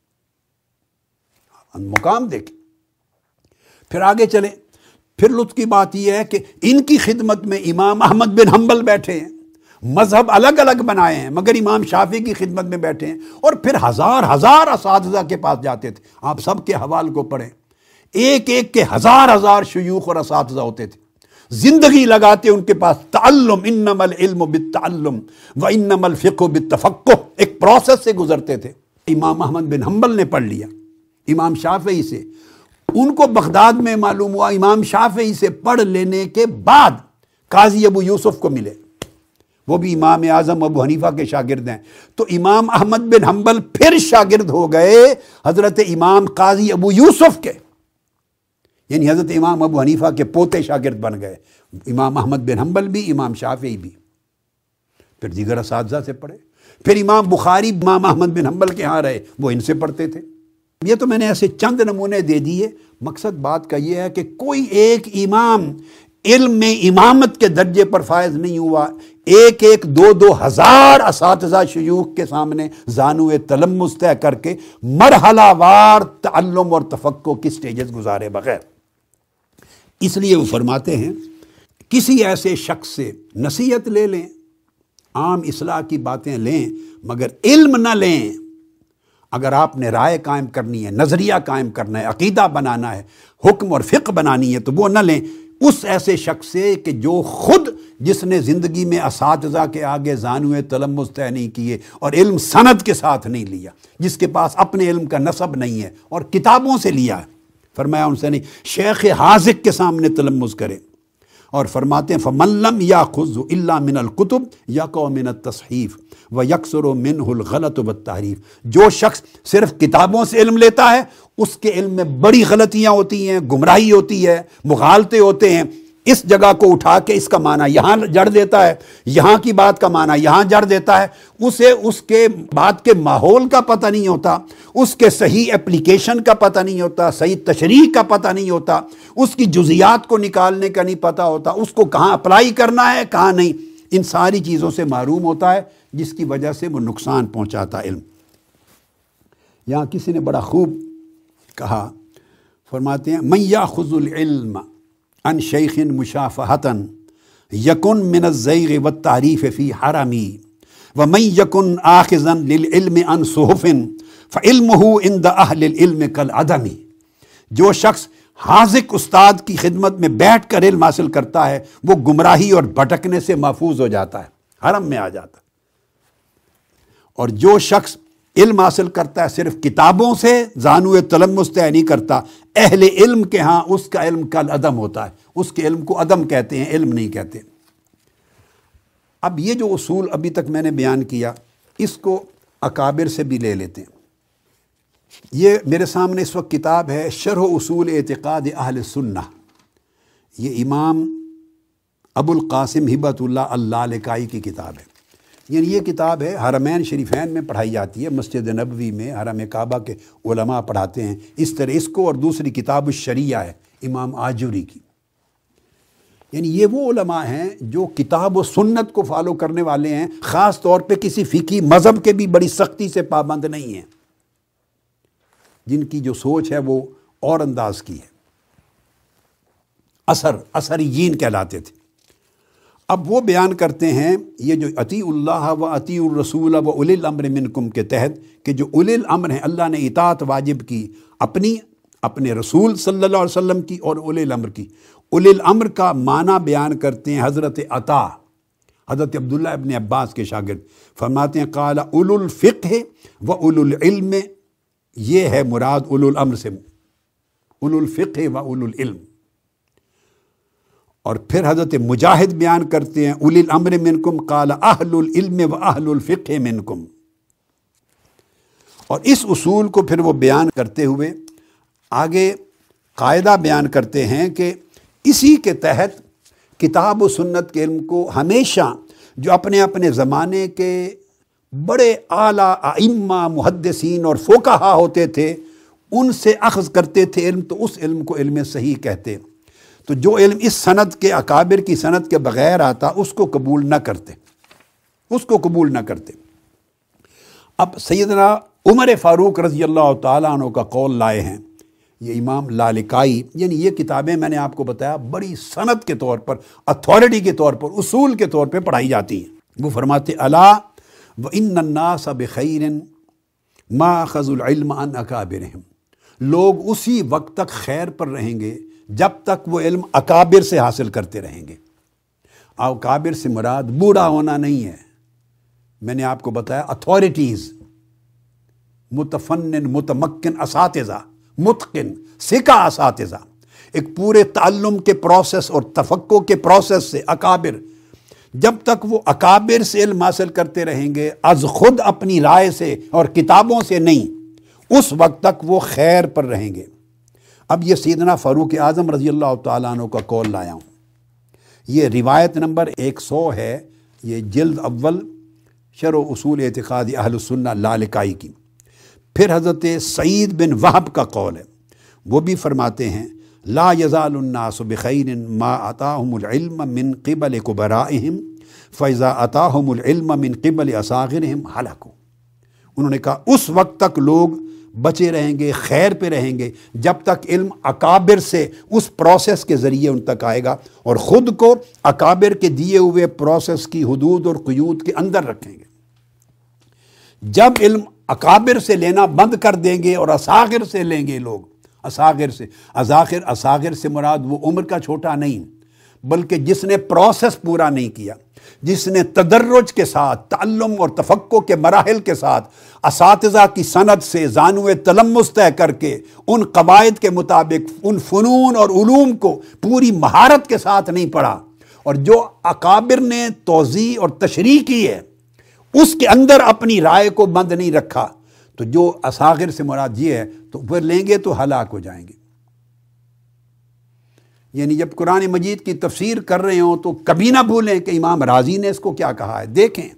[SPEAKER 1] مقام دیکھیں۔ پھر آگے چلیں۔ پھر لطف کی بات یہ ہے کہ ان کی خدمت میں امام احمد بن حنبل بیٹھے ہیں۔ مذہب الگ الگ بنائے ہیں، مگر امام شافی کی خدمت میں بیٹھے ہیں۔ اور پھر ہزار ہزار اساتذہ کے پاس جاتے تھے۔ آپ سب کے حوال کو پڑھیں۔ ایک ایک کے ہزار ہزار شیوخ اور اساتذہ ہوتے تھے۔ زندگی لگاتے ان کے پاس تعلم انم العلم بالتعلم و انم الفقہ بالتفقہ۔ ایک پروسیس سے گزرتے تھے۔ امام احمد بن حنبل نے پڑھ لیا۔ امام شافعی سے۔ ان کو بغداد میں معلوم ہوا امام شافعی سے پڑھ لینے کے بعد قاضی ابو یوسف کو ملے۔ وہ بھی امام اعظم ابو حنیفہ کے شاگرد ہیں۔ تو امام احمد بن حنبل پھر شاگرد ہو گئے حضرت امام قاضی ابو یوسف کے۔ یعنی حضرت امام ابو حنیفہ کے پوتے شاگرد بن گئے۔ امام احمد بن حنبل بھی، امام شافعی بھی۔ پھر دیگر اساتذہ سے پڑھے۔ پھر امام بخاری، امام احمد بن حنبل کے ہاں رہے۔ وہ ان سے پڑھتے تھے۔ یہ تو میں نے ایسے چند نمونے دے دیے۔ مقصد بات کا یہ ہے کہ کوئی ایک امام علم میں امامت کے درجے پر فائز نہیں ہوا۔ ایک ایک دو دو ہزار اساتذہ شیوخ کے سامنے زانو تلمس طے کر کے مرحلہ وار تعلم اور تفقع کی سٹیجز گزارے بغیر۔ اس لیے وہ فرماتے ہیں، کسی ایسے شخص سے نصیحت لے لیں، عام اصلاح کی باتیں لیں، مگر علم نہ لیں۔ اگر آپ نے رائے قائم کرنی ہے، نظریہ قائم کرنا ہے، عقیدہ بنانا ہے، حکم اور فقہ بنانی ہے، تو وہ نہ لیں۔ اس ایسے شخص سے کہ جو خود جس نے زندگی میں اساتذہ کے آگے زانوے تلمز طے نہیں کیے اور علم سند کے ساتھ نہیں لیا، جس کے پاس اپنے علم کا نصب نہیں ہے اور کتابوں سے لیا ہے۔ فرمایا ان سے نہیں، شیخ حاضق کے سامنے تلمز کرے اور فرماتے ہیں فملم یا خز اللہ من القتب یا کو من تصحیف و یکسر و من الغلط و تحریف جو شخص صرف کتابوں سے علم لیتا ہے، اس کے علم میں بڑی غلطیاں ہوتی ہیں، گمراہی ہوتی ہے، مغالطے ہوتے ہیں اس جگہ کو اٹھا کے اس کا معنی یہاں جڑ دیتا ہے، یہاں کی بات کا معنی یہاں جڑ دیتا ہے۔ اسے اس کے بات کے ماحول کا پتہ نہیں ہوتا، اس کے صحیح اپلیکیشن کا پتہ نہیں ہوتا، صحیح تشریح کا پتہ نہیں ہوتا۔ اس کی جزیات کو نکالنے کا نہیں پتہ ہوتا، اس کو کہاں اپلائی کرنا ہے، کہاں نہیں۔ ان ساری چیزوں سے معروم ہوتا ہے، جس کی وجہ سے وہ نقصان پہنچاتا علم۔ یہاں کسی نے بڑا خوب کہا، فرماتے ہیں میاں خز العلم ان شیخ مشافہتن یکن من الزیغ و تعریف فی حرمی و من یکن آخذن للعلم ان صحفن فعلمہ عند اہل العلم کل عدمی جو شخص حاضق استاد کی خدمت میں بیٹھ کر علم حاصل کرتا ہے، وہ گمراہی اور بھٹکنے سے محفوظ ہو جاتا ہے، حرم میں آ جاتا ہے۔ اور جو شخص علم حاصل کرتا ہے صرف کتابوں سے زانو تلمس طے نہیں کرتا۔ اہل علم کے ہاں اس کا علم کل عدم ہوتا ہے۔ اس کے علم کو عدم کہتے ہیں، علم نہیں کہتے۔ اب یہ جو اصول ابھی تک میں نے بیان کیا، اس کو اکابر سے بھی لے لیتے ہیں۔ یہ میرے سامنے اس وقت کتاب ہے، شرح اصول اعتقاد اہل سنہ۔ یہ امام ابو القاسم ہبت اللہ اللہ لکائی کی کتاب ہے۔ یعنی یہ کتاب ہے، حرمین شریفین میں پڑھائی جاتی ہے، مسجد نبوی میں، حرم کعبہ کے علماء پڑھاتے ہیں۔ اس طرح اس کو اور دوسری کتاب الشریعہ ہے، امام آجوری کی۔ یعنی یہ وہ علماء ہیں جو کتاب و سنت کو فالو کرنے والے ہیں، خاص طور پہ کسی فقی مذہب کے بھی بڑی سختی سے پابند نہیں ہیں۔ جن کی جو سوچ ہے وہ اور انداز کی ہے۔ اثر اثرین کہلاتے تھے۔ اب وہ بیان کرتے ہیں، یہ جو عطی اللہ و عطی الرسول و اول الامر منکم کے تحت کہ جو اول الامر ہیں، اللہ نے اطاعت واجب کی اپنی، اپنے رسول صلی اللہ علیہ وسلم کی اور اول الامر کی۔ اول الامر کا معنی بیان کرتے ہیں حضرت عطا، حضرت عبداللہ ابن عباس کے شاگرد۔ فرماتے ہیں، قال اول الفقہ و اول العلم، یہ ہے مراد اول الامر سے۔ اول الفقہ و اول العلم۔ اور پھر حضرت مجاہد بیان کرتے ہیں اول الامر منکم، قال اہل العلم و اہل الفقہ منکم۔ اور اس اصول کو پھر وہ بیان کرتے ہوئے آگے قاعدہ بیان کرتے ہیں کہ اسی کے تحت کتاب و سنت کے علم کو ہمیشہ جو اپنے اپنے زمانے کے بڑے اعلیٰ ائمہ، محدثین اور فوکہ ہوتے تھے، ان سے اخذ کرتے تھے علم، تو اس علم کو علم صحیح کہتے۔ تو جو علم اس صنعت کے اکابر کی صنعت کے بغیر آتا، اس کو قبول نہ کرتے۔ اس کو قبول نہ کرتے۔ اب سیدنا عمر فاروق رضی اللہ تعالیٰ عنہ کا قول لائے ہیں۔ یہ امام لالکائی یعنی یہ کتابیں میں نے آپ کو بتایا، بڑی صنعت کے طور پر اتھارٹی کے طور پر، اصول کے طور پہ پڑھائی جاتی ہیں۔ وہ فرماتے اللہ و ان الناس بخیر ما خز العلم ان اکابرہم۔ لوگ اسی وقت تک خیر پر رہیں گے جب تک وہ علم اکابر سے حاصل کرتے رہیں گے۔ اکابر سے مراد بوڑھا ہونا نہیں ہے۔ میں نے آپ کو بتایا اتھارٹیز متفن متمکن، اساتذہ، متقن سکا اساتذہ۔ ایک پورے تعلم کے پروسیس اور تفقع کے پروسیس سے اکابر۔ جب تک وہ اکابر سے علم حاصل کرتے رہیں گے، از خود اپنی رائے سے اور کتابوں سے نہیں، اس وقت تک وہ خیر پر رہیں گے۔ اب یہ سیدنا فاروق اعظم رضی اللہ تعالیٰ عنہ کا کول لایا ہوں۔ یہ روایت نمبر ایک سو ہے، یہ جلد اول شر و اصول اعتقاد اہل السنہ لالکائی کی۔ پھر حضرت سعید بن وہب کا قول ہے۔ وہ بھی فرماتے ہیں، لا یزال الناس بخیر ما عطاہم العلم من قبل کبرائہم فیضا عطاہم العلم من قبل اصاغرہم حلقو انہوں نے کہا، اس وقت تک لوگ بچے رہیں گے، خیر پہ رہیں گے، جب تک علم اکابر سے اس پروسیس کے ذریعے ان تک آئے گا اور خود کو اکابر کے دیے ہوئے پروسیس کی حدود اور قیود کے اندر رکھیں گے۔ جب علم اکابر سے لینا بند کر دیں گے اور اساغر سے لیں گے لوگ اساغر سے ازاخر اساغر سے مراد وہ عمر کا چھوٹا نہیں، بلکہ جس نے پروسیس پورا نہیں کیا۔ جس نے تدرج کے ساتھ، تعلم اور تفقع کے مراحل کے ساتھ اساتذہ کی سند سے زانو تلمس طے کر کے ان قواعد کے مطابق ان فنون اور علوم کو پوری مہارت کے ساتھ نہیں پڑھا۔ اور جو اکابر نے توضیع اور تشریح کی ہے، اس کے اندر اپنی رائے کو بند نہیں رکھا۔ تو جو اساغر سے مراد یہ ہے، تو پھر لیں گے تو ہلاک ہو جائیں گے۔ یعنی جب قرآن مجید کی تفسیر کر رہے ہوں تو کبھی نہ بھولیں کہ امام راضی نے اس کو کیا کہا ہے۔ دیکھیں،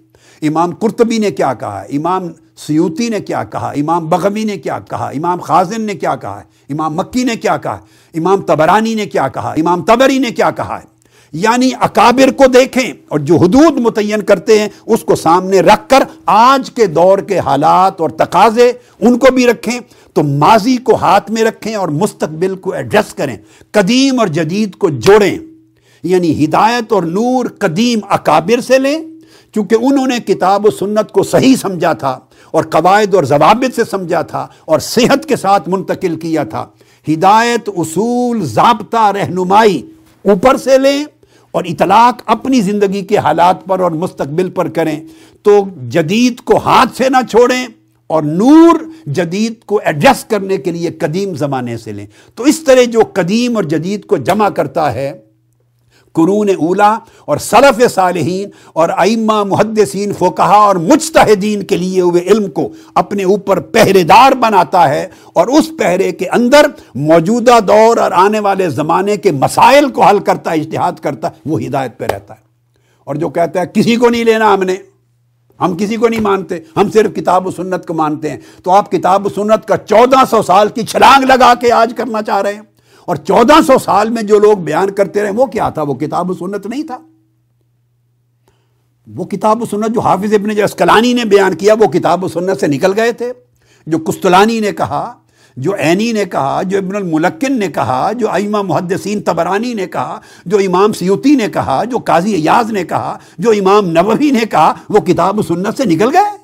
[SPEAKER 1] امام قرطبی نے کیا کہا ہے، امام سیوتی نے کیا کہا امام بغوی نے کیا کہا امام خازن نے کیا کہا ہے، امام مکی نے کیا کہا ہے، امام تبرانی نے کیا کہا امام تبری نے کیا کہا ہے۔ یعنی اکابر کو دیکھیں اور جو حدود متعین کرتے ہیں، اس کو سامنے رکھ کر آج کے دور کے حالات اور تقاضے ان کو بھی رکھیں۔ تو ماضی کو ہاتھ میں رکھیں اور مستقبل کو ایڈریس کریں، قدیم اور جدید کو جوڑیں۔ یعنی ہدایت اور نور قدیم اکابر سے لیں، چونکہ انہوں نے کتاب و سنت کو صحیح سمجھا تھا اور قواعد اور ضوابط سے سمجھا تھا اور صحت کے ساتھ منتقل کیا تھا۔ ہدایت، اصول، ضابطہ، رہنمائی اوپر سے لیں اور اطلاق اپنی زندگی کے حالات پر اور مستقبل پر کریں۔ تو جدید کو ہاتھ سے نہ چھوڑیں۔ اور نور جدید کو ایڈجسٹ کرنے کے لیے قدیم زمانے سے لیں۔ تو اس طرح جو قدیم اور جدید کو جمع کرتا ہے قرون اولا اور صلف صالحین اور ائمہ محدثین فوکہ اور مجتہدین کے لیے ہوئے علم کو اپنے اوپر پہرے دار بناتا ہے اور اس پہرے کے اندر موجودہ دور اور آنے والے زمانے کے مسائل کو حل کرتا ہے اشتہاد کرتا ہے وہ ہدایت پہ رہتا ہے۔ اور جو کہتا ہے، کسی کو نہیں لینا ہم نے۔ ہم کسی کو نہیں مانتے، ہم صرف کتاب و سنت کو مانتے ہیں۔ تو آپ کتاب و سنت کا چودہ سو سال کی چھلانگ لگا کے آج کرنا چاہ رہے ہیں۔ اور چودہ سو سال میں جو لوگ بیان کرتے رہے، وہ کیا تھا؟ وہ کتاب و سنت نہیں تھا۔ وہ کتاب و سنت جو حافظ ابن جو اسکلانی نے بیان کیا، وہ کتاب و سنت سے نکل گئے تھے۔ جو کستلانی نے کہا جو عینی نے کہا، جو ابن الملکن نے کہا، جو ائمہ محدثین تبرانی نے کہا، جو امام سیوتی نے کہا، جو قاضی ایاز نے کہا، جو امام نبوی نے کہا، وہ کتاب و سنت سے نکل گئے؟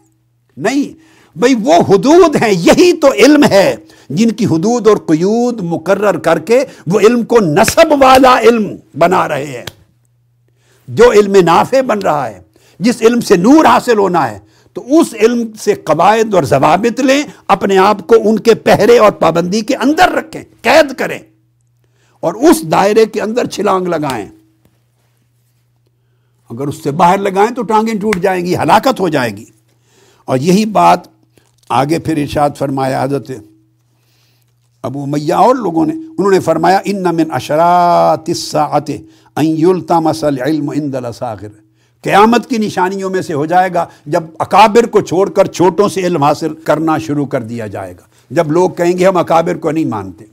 [SPEAKER 1] نہیں۔ بھئی وہ حدود ہیں، یہی تو علم ہے۔ جن کی حدود اور قیود مقرر کر کے وہ علم کو نصب والا علم بنا رہے ہیں۔ جو علم نافع بن رہا ہے، جس علم سے نور حاصل ہونا ہے تو اس علم سے قواعد اور ضوابط لیں، اپنے آپ کو ان کے پہرے اور پابندی کے اندر رکھیں، قید کریں اور اس دائرے کے اندر چھلانگ لگائیں۔ اگر اس سے باہر لگائیں تو ٹانگیں ٹوٹ جائیں گی، ہلاکت ہو جائے گی۔ اور یہی بات آگے پھر ارشاد فرمایا، حضرت ابو میاں اور لوگوں نے، انہوں نے فرمایا، ان من اشرات الساعت ان یلتمس العلم عند الاساخر. قیامت کی نشانیوں میں سے ہو جائے گا جب اکابر کو چھوڑ کر چھوٹوں سے علم حاصل کرنا شروع کر دیا جائے گا۔ جب لوگ کہیں گے ہم اکابر کو نہیں مانتے،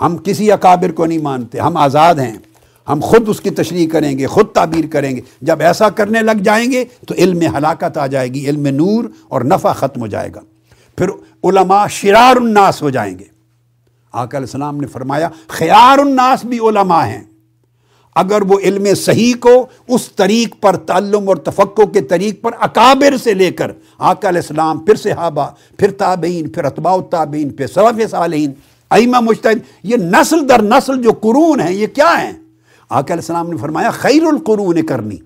[SPEAKER 1] ہم کسی اکابر کو نہیں مانتے، ہم آزاد ہیں، ہم خود اس کی تشریح کریں گے، خود تعبیر کریں گے۔ جب ایسا کرنے لگ جائیں گے تو علم ہلاکت آ جائے گی، علم نور اور نفع ختم ہو جائے گا۔ پھر علماء شرار الناس ہو جائیں گے۔ آقا علیہ السلام نے فرمایا، خیار الناس بھی علماء ہیں۔ اگر وہ علم صحیح کو اس طریق پر تعلم اور تفقع کے طریق پر اکابر سے لے کر آقا علیہ السلام، پھر صحابہ، پھر تابعین، پھر اتباع التابعین، پھر صرف صالحین، ائمہ مجتہد، یہ نسل در نسل جو قرون ہیں، یہ کیا ہیں؟ آقا علیہ السلام نے فرمایا، خیر القرون کرنی،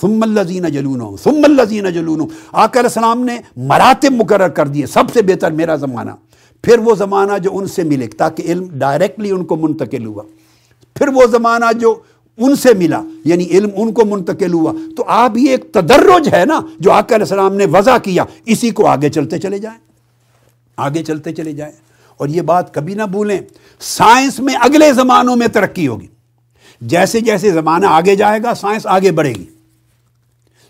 [SPEAKER 1] ثم الذین جلونہم، ثم الذین جلونہم۔ آقا علیہ السلام نے مراتب مقرر کر دیے، سب سے بہتر میرا زمانہ۔ پھر وہ زمانہ جو ان سے ملے، تاکہ علم ڈائریکٹلی ان کو منتقل ہوا۔ پھر وہ زمانہ جو ان سے ملا یعنی علم ان کو منتقل ہوا۔ تو آپ یہ ایک تدرج ہے نا، جو آقا علیہ السلام نے وضع کیا، اسی کو آگے چلتے چلے جائیں۔ آگے چلتے چلے جائیں۔ اور یہ بات کبھی نہ بھولیں، سائنس میں اگلے زمانوں میں ترقی ہوگی۔ جیسے جیسے زمانہ آگے جائے گا، سائنس آگے بڑھے گی۔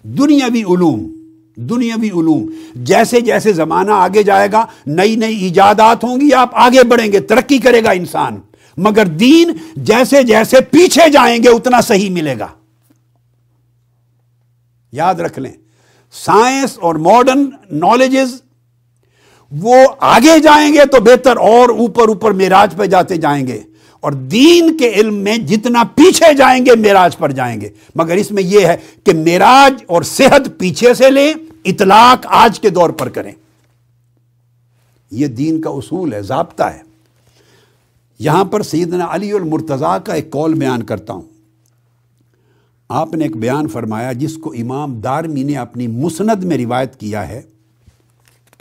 [SPEAKER 1] دنیاوی علوم دنیاوی علوم۔ جیسے جیسے زمانہ آگے جائے گا، نئی نئی ایجادات ہوں گی، آپ آگے بڑھیں گے، ترقی کرے گا انسان۔ مگر دین جیسے جیسے پیچھے جائیں گے اتنا صحیح ملے گا۔ یاد رکھ لیں، سائنس اور ماڈرن نالجز وہ آگے جائیں گے تو بہتر اور اوپر اوپر میراج پہ جاتے جائیں گے۔ اور دین کے علم میں جتنا پیچھے جائیں گے میراج پر جائیں گے۔ مگر اس میں یہ ہے کہ میراج اور صحت پیچھے سے لیں، اطلاق آج کے دور پر کریں۔ یہ دین کا اصول ہے، ضابطہ ہے۔ یہاں پر سیدنا علی المرتضیٰ کا ایک کال بیان کرتا ہوں۔ آپ نے ایک بیان فرمایا جس کو امام دارمی نے اپنی مسند میں روایت کیا ہے۔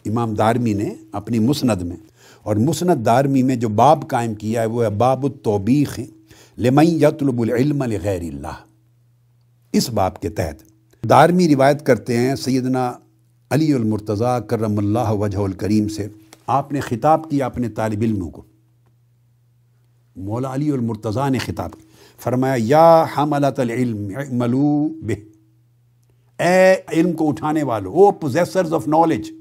[SPEAKER 1] امام دارمی نے اپنی مسند میں، اور مسند دارمی میں جو باب قائم کیا ہے وہ ہے باب التوبیخ لمن یطلب العلم لغیر اللہ۔ اس باب کے تحت دارمی روایت کرتے ہیں سیدنا علی المرتضیٰ کرم اللہ وجہ الکریم سے۔ آپ نے خطاب کیا اپنے طالب علموں کو۔ مولا علی المرتضیٰ نے خطاب کیا۔ فرمایا، یا حملت العلم عملو بہ۔ اے علم کو اٹھانے والو، او پوزیسرز آف نالج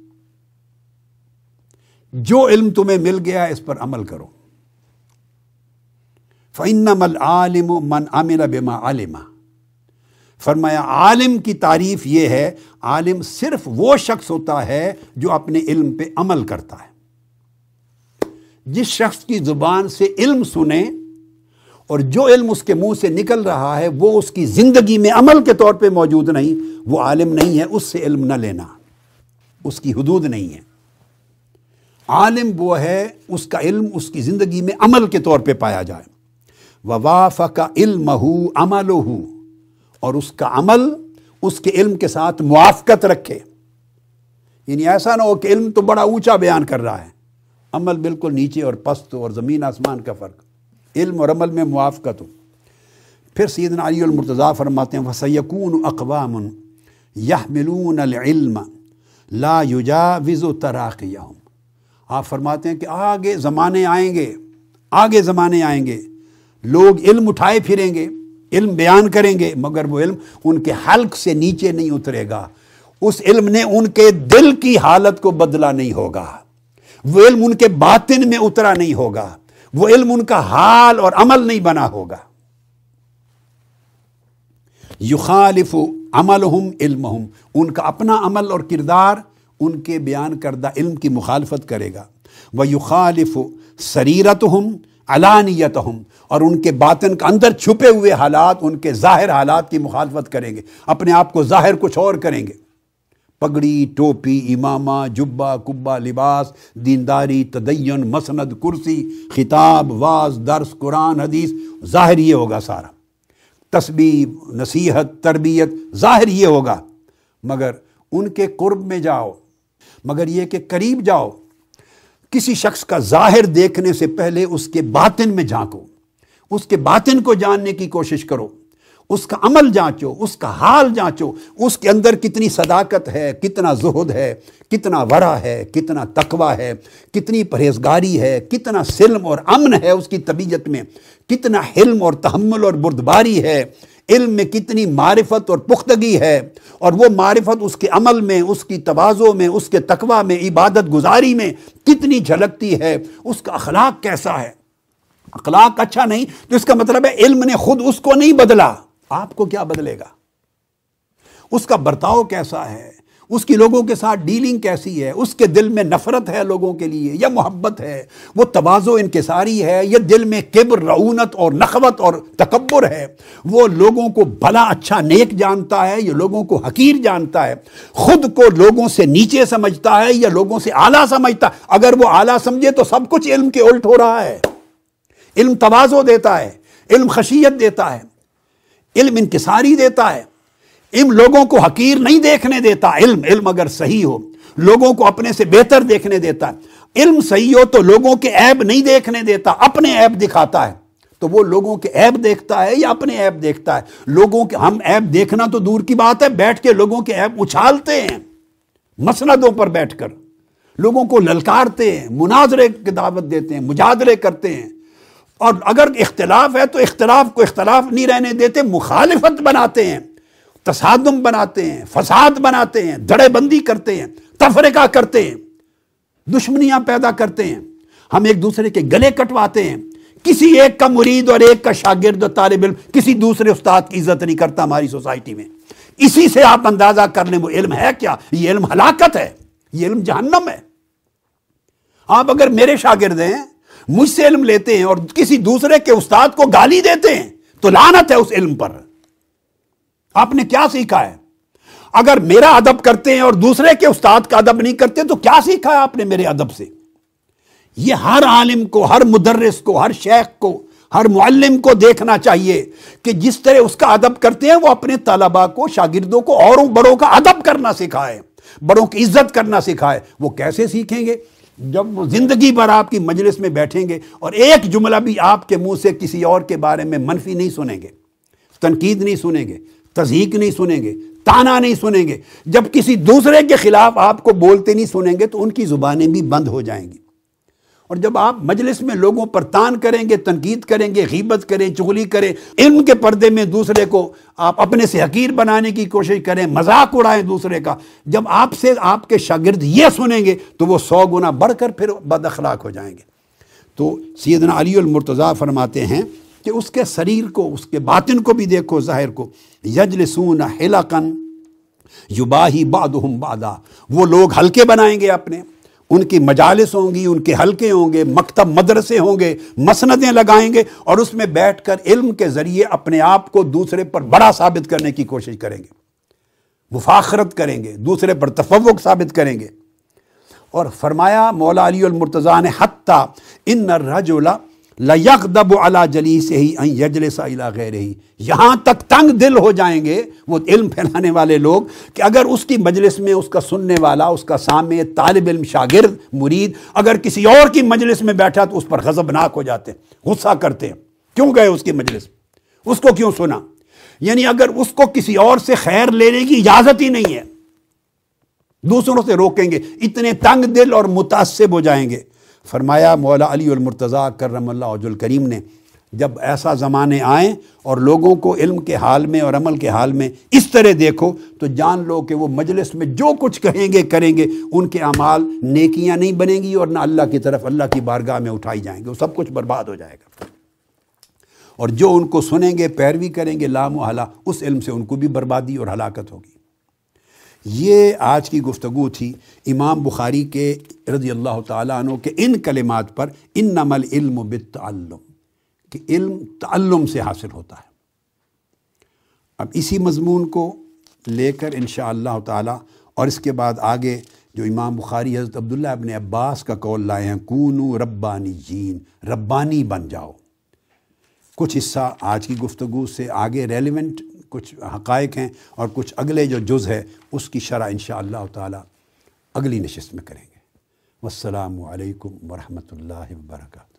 [SPEAKER 1] جو علم تمہیں مل گیا اس پر عمل کرو۔ فعن عالم من عامر بما عالمہ فرمایا، عالم کی تعریف یہ ہے، عالم صرف وہ شخص ہوتا ہے جو اپنے علم پہ عمل کرتا ہے۔ جس شخص کی زبان سے علم سنے اور جو علم اس کے منہ سے نکل رہا ہے، وہ اس کی زندگی میں عمل کے طور پہ موجود نہیں، وہ عالم نہیں ہے، اس سے علم نہ لینا۔ اس کی حدود نہیں ہے۔ عالم وہ ہے، اس کا علم اس کی زندگی میں عمل کے طور پہ پایا جائے۔ وواف کا علم ہو عمل ہو اور اس کا عمل اس کے علم کے ساتھ موافقت رکھے۔ یعنی ایسا نہ ہو کہ علم تو بڑا اونچا بیان کر رہا ہے۔ عمل بالکل نیچے اور پست ہو اور زمین آسمان کا فرق۔ علم اور عمل میں موافقت ہو۔ پھر سیدنا علی المرتضیٰ فرماتے ہیں وسیقون اقوام یہ ملون العلم لا یوجا وز و آپ فرماتے ہیں کہ آگے زمانے آئیں گے، آگے زمانے آئیں گے۔ لوگ علم اٹھائے پھریں گے، علم بیان کریں گے، مگر وہ علم ان کے حلق سے نیچے نہیں اترے گا۔ اس علم نے ان کے دل کی حالت کو بدلا نہیں ہوگا۔ وہ علم ان کے باطن میں اترا نہیں ہوگا۔ وہ علم ان کا حال اور عمل نہیں بنا ہوگا۔ یخالف عملہم علمہم۔ ان کا اپنا عمل اور کردار ان کے بیان کردہ علم کی مخالفت کرے گا۔ وہ یو خالف سریرت اور ان کے باطن کا اندر چھپے ہوئے حالات ان کے ظاہر حالات کی مخالفت کریں گے۔ اپنے آپ کو ظاہر کچھ اور کریں گے۔ پگڑی، ٹوپی، امامہ، جبہ کبا لباس، دینداری، تدین، مسند، کرسی، خطاب، واز، درس، قرآن، حدیث، ظاہر یہ ہوگا سارا۔ تسبیح، نصیحت، تربیت، ظاہر یہ ہوگا۔ مگر ان کے قرب میں جاؤ، مگر یہ کہ قریب جاؤ۔ کسی شخص کا ظاہر دیکھنے سے پہلے اس کے باطن میں جھانکو۔ اس کے باطن کو جاننے کی کوشش کرو۔ اس کا عمل جانچو، اس کا حال جانچو، اس کے اندر کتنی صداقت ہے، کتنا زہد ہے، کتنا ورا ہے، کتنا تقوی ہے، کتنی پرہیزگاری ہے، کتنا سلم اور امن ہے اس کی طبیعت میں، کتنا حلم اور تحمل اور بردباری ہے، علم میں کتنی معرفت اور پختگی ہے، اور وہ معرفت اس کے عمل میں، اس کی توازوں میں، اس کے تقوی میں، عبادت گزاری میں کتنی جھلکتی ہے، اس کا اخلاق کیسا ہے؟ اخلاق اچھا نہیں، تو اس کا مطلب ہے علم نے خود اس کو نہیں بدلا۔ آپ کو کیا بدلے گا؟ اس کا برتاؤ کیسا ہے؟ اس کی لوگوں کے ساتھ ڈیلنگ کیسی ہے؟ اس کے دل میں نفرت ہے لوگوں کے لیے یا محبت ہے؟ وہ توازو انکساری ہے، یا دل میں کبر، رعونت اور نخوت اور تکبر ہے؟ وہ لوگوں کو بھلا اچھا نیک جانتا ہے یا لوگوں کو حقیر جانتا ہے؟ خود کو لوگوں سے نیچے سمجھتا ہے یا لوگوں سے اعلیٰ سمجھتا ہے؟ اگر وہ اعلیٰ سمجھے تو سب کچھ علم کے الٹ ہو رہا ہے۔ علم توازو دیتا ہے، علم خشیت دیتا ہے۔ علم انکساری دیتا ہے۔ علم لوگوں کو حقیر نہیں دیکھنے دیتا۔ علم علم اگر صحیح ہو، لوگوں کو اپنے سے بہتر دیکھنے دیتا ہے۔ علم صحیح ہو تو لوگوں کے عیب نہیں دیکھنے دیتا، اپنے عیب دکھاتا ہے۔ تو وہ لوگوں کے عیب دیکھتا ہے یا اپنے عیب دیکھتا ہے؟ لوگوں کے، ہم عیب دیکھنا تو دور کی بات ہے، بیٹھ کے لوگوں کے عیب اچھالتے ہیں۔ مسندوں پر بیٹھ کر لوگوں کو للکارتے ہیں، مناظرے کی دعوت دیتے ہیں مجادرے کرتے ہیں۔ اور اگر اختلاف ہے تو اختلاف کو اختلاف نہیں رہنے دیتے، مخالفت بناتے ہیں، تصادم بناتے ہیں، فساد بناتے ہیں، دڑے بندی کرتے ہیں، تفرقہ کرتے ہیں، دشمنیاں پیدا کرتے ہیں۔ ہم ایک دوسرے کے گلے کٹواتے ہیں۔ کسی ایک کا مرید اور ایک کا شاگرد طالب علم، کسی دوسرے استاد کی عزت نہیں کرتا ہماری سوسائٹی میں۔ اسی سے آپ اندازہ کر لیں، وہ علم ہے کیا؟ یہ علم ہلاکت ہے، یہ علم جہنم ہے۔ آپ اگر میرے شاگرد ہیں مجھ سے علم لیتے ہیں اور کسی دوسرے کے استاد کو گالی دیتے ہیں، تو لانت ہے اس علم پر۔ آپ نے کیا سیکھا ہے؟ اگر میرا ادب کرتے ہیں اور دوسرے کے استاد کا ادب نہیں کرتے، تو کیا سیکھا ہے آپ نے میرے ادب سے؟ یہ ہر عالم کو، ہر مدرس کو، ہر شیخ کو، ہر معلم کو دیکھنا چاہیے کہ جس طرح اس کا ادب کرتے ہیں، وہ اپنے طلبا کو، شاگردوں کو، اوروں بڑوں کا ادب کرنا سکھائے، بڑوں کی عزت کرنا سکھائے۔ وہ کیسے سیکھیں گے؟ جب وہ زندگی بھر آپ کی مجلس میں بیٹھیں گے اور ایک جملہ بھی آپ کے منہ سے کسی اور کے بارے میں منفی نہیں سنیں گے، تنقید نہیں سنیں گے تزیق نہیں سنیں گے، تانا نہیں سنیں گے۔ جب کسی دوسرے کے خلاف آپ کو بولتے نہیں سنیں گے تو ان کی زبانیں بھی بند ہو جائیں گی۔ اور جب آپ مجلس میں لوگوں پر تان کریں گے، تنقید کریں گے، غیبت کریں، چغلی کریں علم کے پردے میں دوسرے کو آپ اپنے سے حقیر بنانے کی کوشش کریں، مذاق اڑائیں دوسرے کا، جب آپ سے آپ کے شاگرد یہ سنیں گے تو وہ سو گنا بڑھ کر پھر بد اخلاق ہو جائیں گے۔ تو سیدنا علی المرتضیٰ فرماتے ہیں کہ اس کے شریر کو، اس کے باطن کو بھی دیکھو، ظاہر کو، یجلسون حلقن یباہی بعضهم بعضا، وہ لوگ ہلکے بنائیں گے اپنے۔ ان کی مجالس ہوں گی، ان کے حلقے ہوں گے، مکتب مدرسے ہوں گے، مسندیں لگائیں گے اور اس میں بیٹھ کر علم کے ذریعے اپنے آپ کو دوسرے پر بڑا ثابت کرنے کی کوشش کریں گے۔ مفاخرت کریں گے، دوسرے پر تفوق ثابت کریں گے۔ اور فرمایا مولا علی المرتضیٰ نے، حتیٰ ان الرجل لیکدب علی جلی سے ہی این یجلس الی غیر ہی۔ یہاں تک تنگ دل ہو جائیں گے وہ علم پھیلانے والے لوگ کہ اگر اس کی مجلس میں اس کا سننے والا، اس کا سامع طالب علم شاگرد، مرید اگر کسی اور کی مجلس میں بیٹھا تو اس پر غضبناک ہو جاتے ہیں، غصہ کرتے ہیں۔ کیوں گئے اس کی مجلس؟ اس کو کیوں سنا؟ یعنی اگر اس کو کسی اور سے خیر لینے کی اجازت ہی نہیں ہے، دوسروں سے روکیں گے، اتنے تنگ دل اور متاثب ہو جائیں گے۔ فرمایا، مولا علی المرتضیٰ کرم اللہ عج الکریم نے، جب ایسا زمانے آئیں اور لوگوں کو علم کے حال میں اور عمل کے حال میں اس طرح دیکھو، تو جان لو کہ وہ مجلس میں جو کچھ کہیں گے، کریں گے، ان کے اعمال نیکیاں نہیں بنیں گی اور نہ اللہ کی طرف اللہ کی بارگاہ میں اٹھائی جائیں گے، وہ سب کچھ برباد ہو جائے گا۔ اور جو ان کو سنیں گے، پیروی کریں گے لام و حلا اس علم سے ان کو بھی بربادی اور ہلاکت ہوگی۔ یہ آج کی گفتگو تھی امام بخاری کے رضی اللہ تعالیٰ عنہ کے ان کلمات پر ان نمل علم و بتعلم کہ علم تعلم سے حاصل ہوتا ہے۔ اب اسی مضمون کو لے کر انشاء اللہ تعالیٰ اور اس کے بعد آگے جو امام بخاری حضرت عبداللہ ابن عباس کا قول لائے ہیں، کونو ربانی جین، ربانی بن جاؤ۔ کچھ حصہ آج کی گفتگو سے آگے ریلیونٹ کچھ حقائق ہیں اور کچھ اگلے جو جز ہے، اس کی شرح انشاءاللہ اللہ تعالیٰ اگلی نشست میں کریں گے۔ والسلام علیکم ورحمۃ اللہ وبرکاتہ۔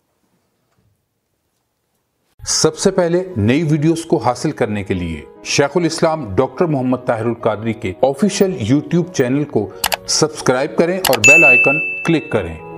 [SPEAKER 2] سب سے پہلے نئی ویڈیوز کو حاصل کرنے کے لیے شیخ الاسلام ڈاکٹر محمد طاہر القادری کے آفیشیل یوٹیوب چینل کو سبسکرائب کریں اور بیل آئیکن کلک کریں۔